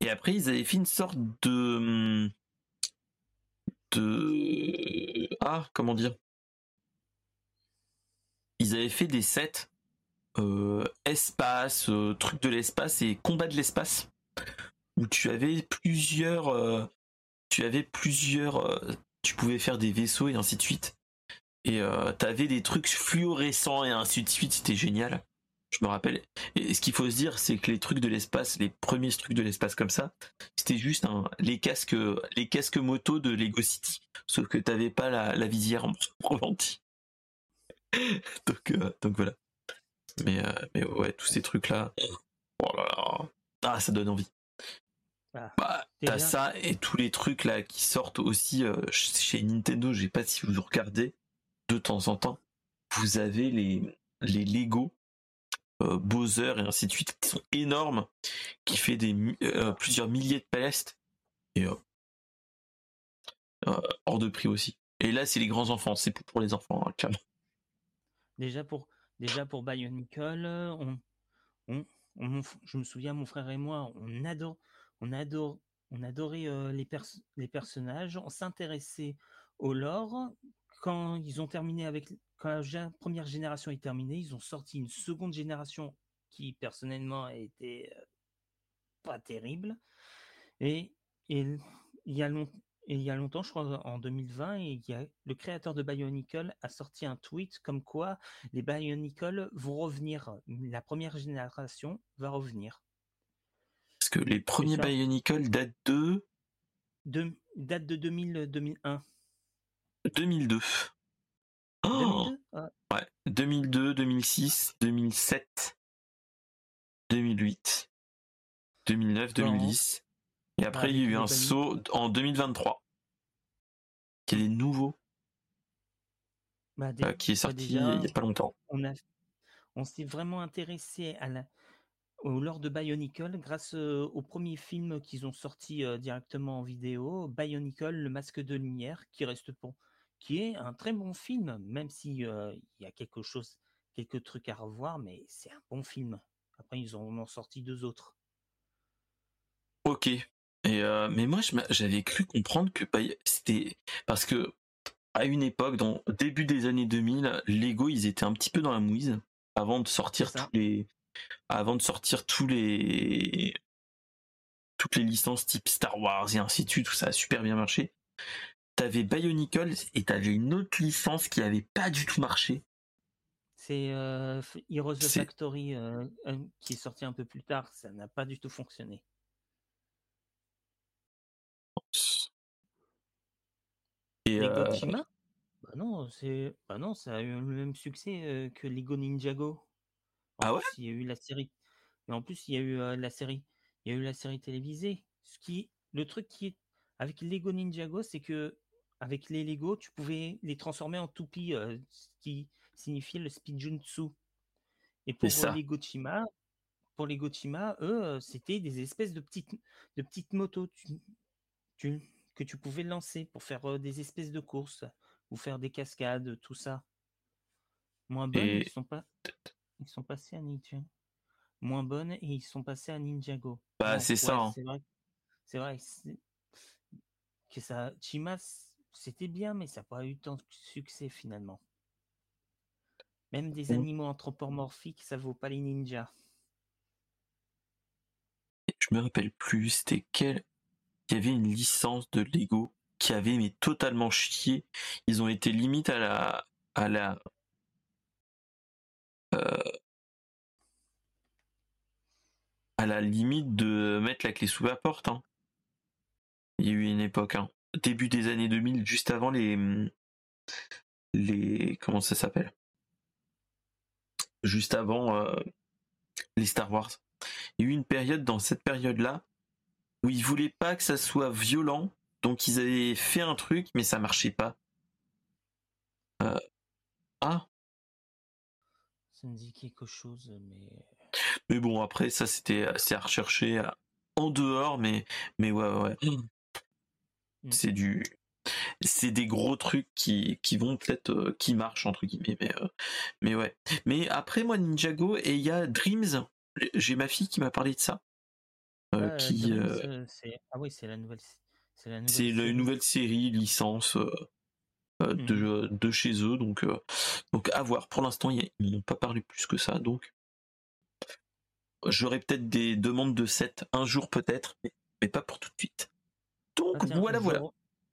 Et après, ils avaient fait une sorte de. de. Ah, comment dire? Ils avaient fait des sets euh, espace, euh, truc de l'espace et combat de l'espace. Où tu avais plusieurs. euh, tu avais plusieurs. Tu pouvais faire des vaisseaux et ainsi de suite. Et euh, t'avais des trucs fluorescents et ainsi de suite. C'était génial. Je me rappelle. Et ce qu'il faut se dire, c'est que les trucs de l'espace, les premiers trucs de l'espace comme ça, c'était juste les casques, les casques moto de Lego City. Sauf que t'avais pas la, visière en reventi. <laughs> donc, euh, donc voilà. Mais, euh, mais ouais, tous ces trucs là. Oh là là. Ah, ça donne envie. Ah, Bah, t'as ça et tous les trucs là qui sortent aussi euh, chez Nintendo. Je sais pas si vous regardez de temps en temps. Vous avez les les Lego euh, Bowser et ainsi de suite qui sont énormes, qui fait des euh, plusieurs milliers de palestes et hors de prix aussi. Et là, c'est les grands enfants. C'est pour les enfants, hein, clairement. Déjà pour, déjà pour Bionicle, on, on, on- je me souviens, mon frère et moi, on adore, on adorait les, pers- les personnages, on s'intéressait au lore. Quand ils ont terminé avec, quand la première génération est terminée, ils ont sorti une seconde génération qui personnellement a été euh, pas terrible. Et, il y a longtemps, je crois en 2020, et il y a, le créateur de Bionicle a sorti un tweet comme quoi les Bionicle vont revenir. La première génération va revenir. Que les premiers. Bionicle datent de De, date de 2000, 2001. 2002. Oh 2002 Ah, Ouais, 2002, 2006, 2007, 2008, 2009, Bon. 2010. Et après, Bah, il y a eu un saut en 2023, qui est bah, euh, qui est bah, sorti déjà, il y a pas longtemps. on, a, on s'est vraiment intéressé à la, au lore de Bionicle grâce au premier film qu'ils ont sorti directement en vidéo, Bionicle, le masque de lumière, qui reste pour, qui est un très bon film, même si il y a quelque chose, quelques trucs à revoir, mais c'est un bon film. Après, ils en ont sorti deux autres. Ok. Et mais moi, j'avais cru comprendre que c'était parce que à une époque, dans début des années 2000, Lego, ils étaient un petit peu dans la mouise avant de sortir tous les, avant de sortir tous les, toutes les licences type Star Wars et ainsi de suite, tout ça a super bien marché. T'avais Bionicle et t'avais une autre licence qui avait pas du tout marché. C'est euh, Heroes of Factory euh, qui est sorti un peu plus tard, ça n'a pas du tout fonctionné. Et Lego euh... bah non, c'est bah non, ça a eu le même succès euh, que Lego Ninjago. Ah ouais? Il y a eu la série. Et en plus, il y a eu euh, la série. Il y a eu la série télévisée. Ce qui, le truc qui est avec Lego Ninjago, c'est que avec les Lego, tu pouvais les transformer en toupies, euh, ce qui signifiait le speedjutsu. Et pour les Gochima, pour les Gochima, eux, c'était des espèces de petites, de petites motos. tu, que tu pouvais lancer pour faire des espèces de courses ou faire des cascades, tout ça. Moins bonnes, ils sont pas, ils sont passés à Ninja. Moins bonnes et ils sont passés à Ninjago. Bah c'est ça. Hein. C'est vrai, que ça, Chimas, c'était bien, mais ça n'a pas eu tant de succès finalement. Même des mmh. animaux anthropomorphiques, ça vaut pas les ninjas. Je me rappelle plus, c'était quel il y avait une licence de Lego qui avait mais totalement chié. Ils ont été limite à la à la la limite de mettre la clé sous la porte. Hein. Il y a eu une époque, hein. début des années 2000, juste avant les les comment ça s'appelle? Juste avant euh, les Star Wars. Il y a eu une période dans cette période-là où ils voulaient pas que ça soit violent, donc ils avaient fait un truc, mais ça marchait pas. Euh, ah. Ça me dit quelque chose, mais. Mais bon, après ça c'était assez à rechercher en dehors, mais mais ouais ouais. Mm. C'est du c'est des gros trucs qui, qui vont peut-être euh, qui marchent entre guillemets mais euh, mais ouais mais après moi Ninjago et il y a Dreams j'ai ma fille qui m'a parlé de ça euh, qui, euh, ah oui, c'est la nouvelle. C'est la nouvelle, série. licence euh, de, mmh. de, chez eux, donc donc à voir. Pour l'instant, ils n'ont pas parlé plus que ça, donc j'aurai peut-être des demandes de set un jour peut-être, mais, pas pour tout de suite. Donc voilà, voilà.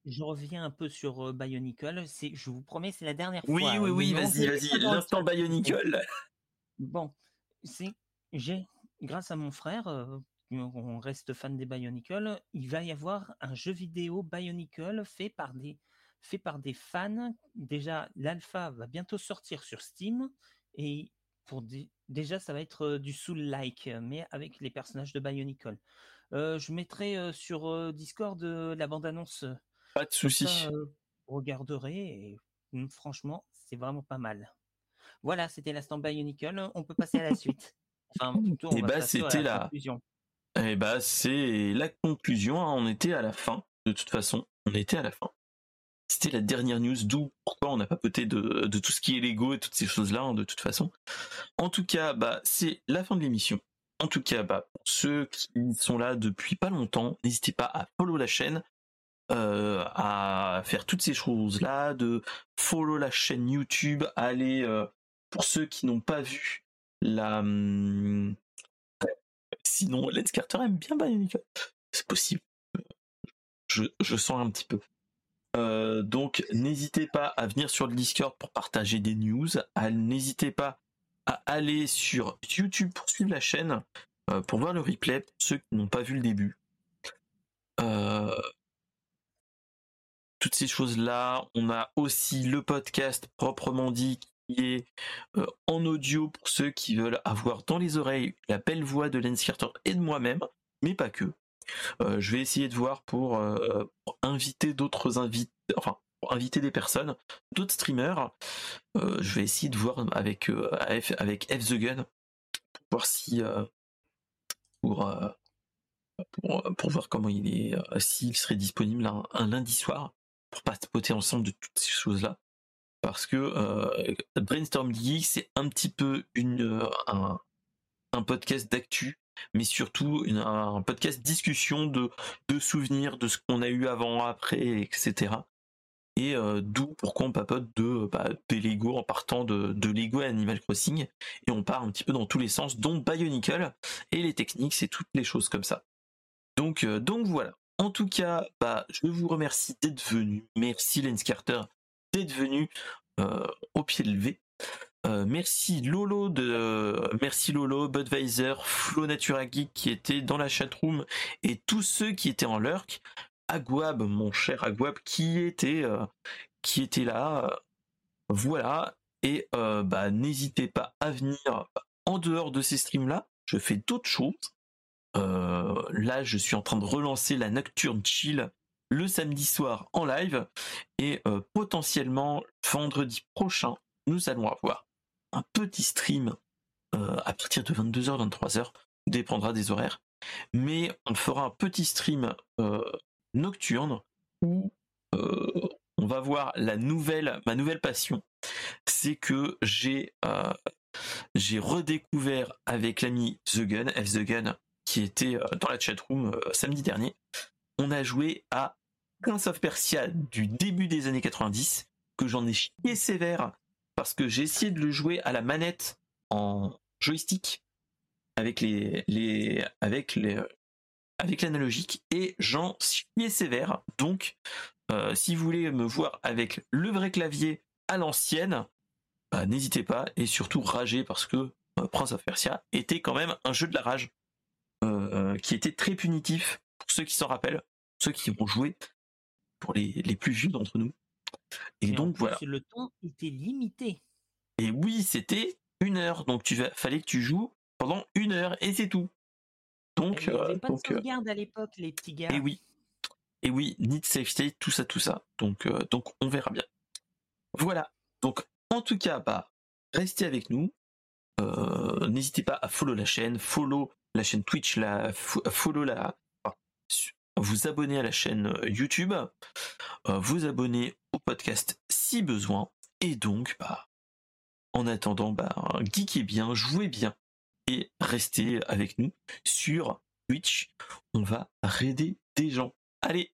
Je reviens un peu sur Bionicle. C'est, je vous promets, c'est la dernière oui, fois. Oui, oui, oui, vas-y, vas-y. L'instant Bionicle. Bon, c'est j'ai grâce à mon frère on reste fan des Bionicle, il va y avoir un jeu vidéo Bionicle fait par des, fait par des fans. Déjà, l'alpha va bientôt sortir sur Steam et pour déjà, ça va être du Soul-like, mais avec les personnages de Bionicle. je mettrai sur Discord la bande-annonce. Pas de souci. regarderez et mmh, franchement, c'est vraiment pas mal. Voilà, c'était l'instant Bionicle. On peut passer à la <laughs> suite. Enfin, et eh bah, c'était la, eh bah, c'est la conclusion. Hein. On était à la fin. De toute façon, on était à la fin. C'était la dernière news. D'où pourquoi on n'a pas de, de tout ce qui est Lego et toutes ces choses-là, hein, de toute façon. En tout cas, bah, c'est la fin de l'émission. En tout cas, bah, pour ceux qui sont là depuis pas longtemps, n'hésitez pas à follow la chaîne, euh, à faire toutes ces choses-là, de follow la chaîne YouTube, aller, euh, pour ceux qui n'ont pas vu la, hum, Sinon, Lens Carter aime bien Bionicle. C'est possible. Je, sens un petit peu. Euh, donc, n'hésitez pas à venir sur le Discord pour partager des news. N'hésitez pas à aller sur YouTube pour suivre la chaîne, euh, pour voir le replay, pour ceux qui n'ont pas vu le début. Euh, toutes ces choses-là. On a aussi le podcast proprement dit est euh, en audio pour ceux qui veulent avoir dans les oreilles la belle voix de Lens Carter et de moi-même, mais pas que. Euh, je vais essayer de voir pour, euh, inviter d'autres invités, enfin inviter des personnes, d'autres streamers. je vais essayer de voir avec avec F the Gun pour voir si pour, pour, voir comment il est, s'il serait disponible un, un lundi soir pour pas spotter ensemble de toutes ces choses là parce que euh, Brainstorm Geek c'est un petit peu une euh, un, podcast d'actu mais surtout un podcast discussion de, souvenirs, de ce qu'on a eu avant, après, etc. Et d'où pourquoi on papote de bah, des Lego en partant de, Lego et Animal Crossing, et on part un petit peu dans tous les sens, dont Bionicle et les techniques, et toutes les choses comme ça. Donc, donc voilà. En tout cas, bah, je vous remercie d'être venu. Merci Lens Carter d'être venu au pied levé. Euh, merci Lolo de merci Lolo, Budweiser, Flo Natura Geek qui était dans la chatroom et tous ceux qui étaient en lurk, Aguab, mon cher Aguab qui était euh, qui était là. voilà et euh, bah n'hésitez pas à venir en dehors de ces streams là. Je fais d'autres choses. là, je suis en train de relancer la Nocturne Chill le samedi soir en live et potentiellement vendredi prochain, nous allons avoir un petit stream euh, à partir de 22h, 23h, dépendra des horaires. Mais on fera un petit stream euh, nocturne où euh, on va voir la nouvelle, ma nouvelle passion. C'est que j'ai j'ai redécouvert avec l'ami The Gun, F The Gun, qui était dans la chatroom samedi dernier. On a joué à Prince of Persia du début des années 90, que j'en ai chié sévère parce que j'ai essayé de le jouer à la manette en joystick avec les, avec les avec l'analogique et j'en suis sévère. Donc, euh, si vous voulez me voir avec le vrai clavier à l'ancienne, bah, n'hésitez pas et surtout ragez parce que euh, Prince of Persia était quand même un jeu de la rage euh, qui était très punitif pour ceux qui s'en rappellent, ceux qui ont joué, pour les plus vieux d'entre nous. Et, donc voilà. Le temps était limité. Et oui, c'était une heure. Donc tu fallait que tu joues pendant une heure et c'est tout. Donc, il n'y avait pas de euh, sauvegarde à l'époque, les petits gars. Et oui. Et oui, need save state, tout ça, tout ça. Donc, euh, donc on verra bien. Voilà. Donc en tout cas, bah, restez avec nous. Euh, n'hésitez pas à follow la chaîne, follow la chaîne Twitch, la follow la, vous abonner à la chaîne YouTube, vous abonner au podcast si besoin. Et donc, bah, en attendant, bah, geekez bien, jouez bien et restez avec nous sur Twitch. On va raider des gens. Allez,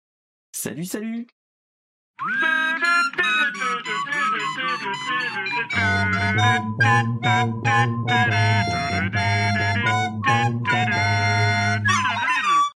salut, salut <laughs>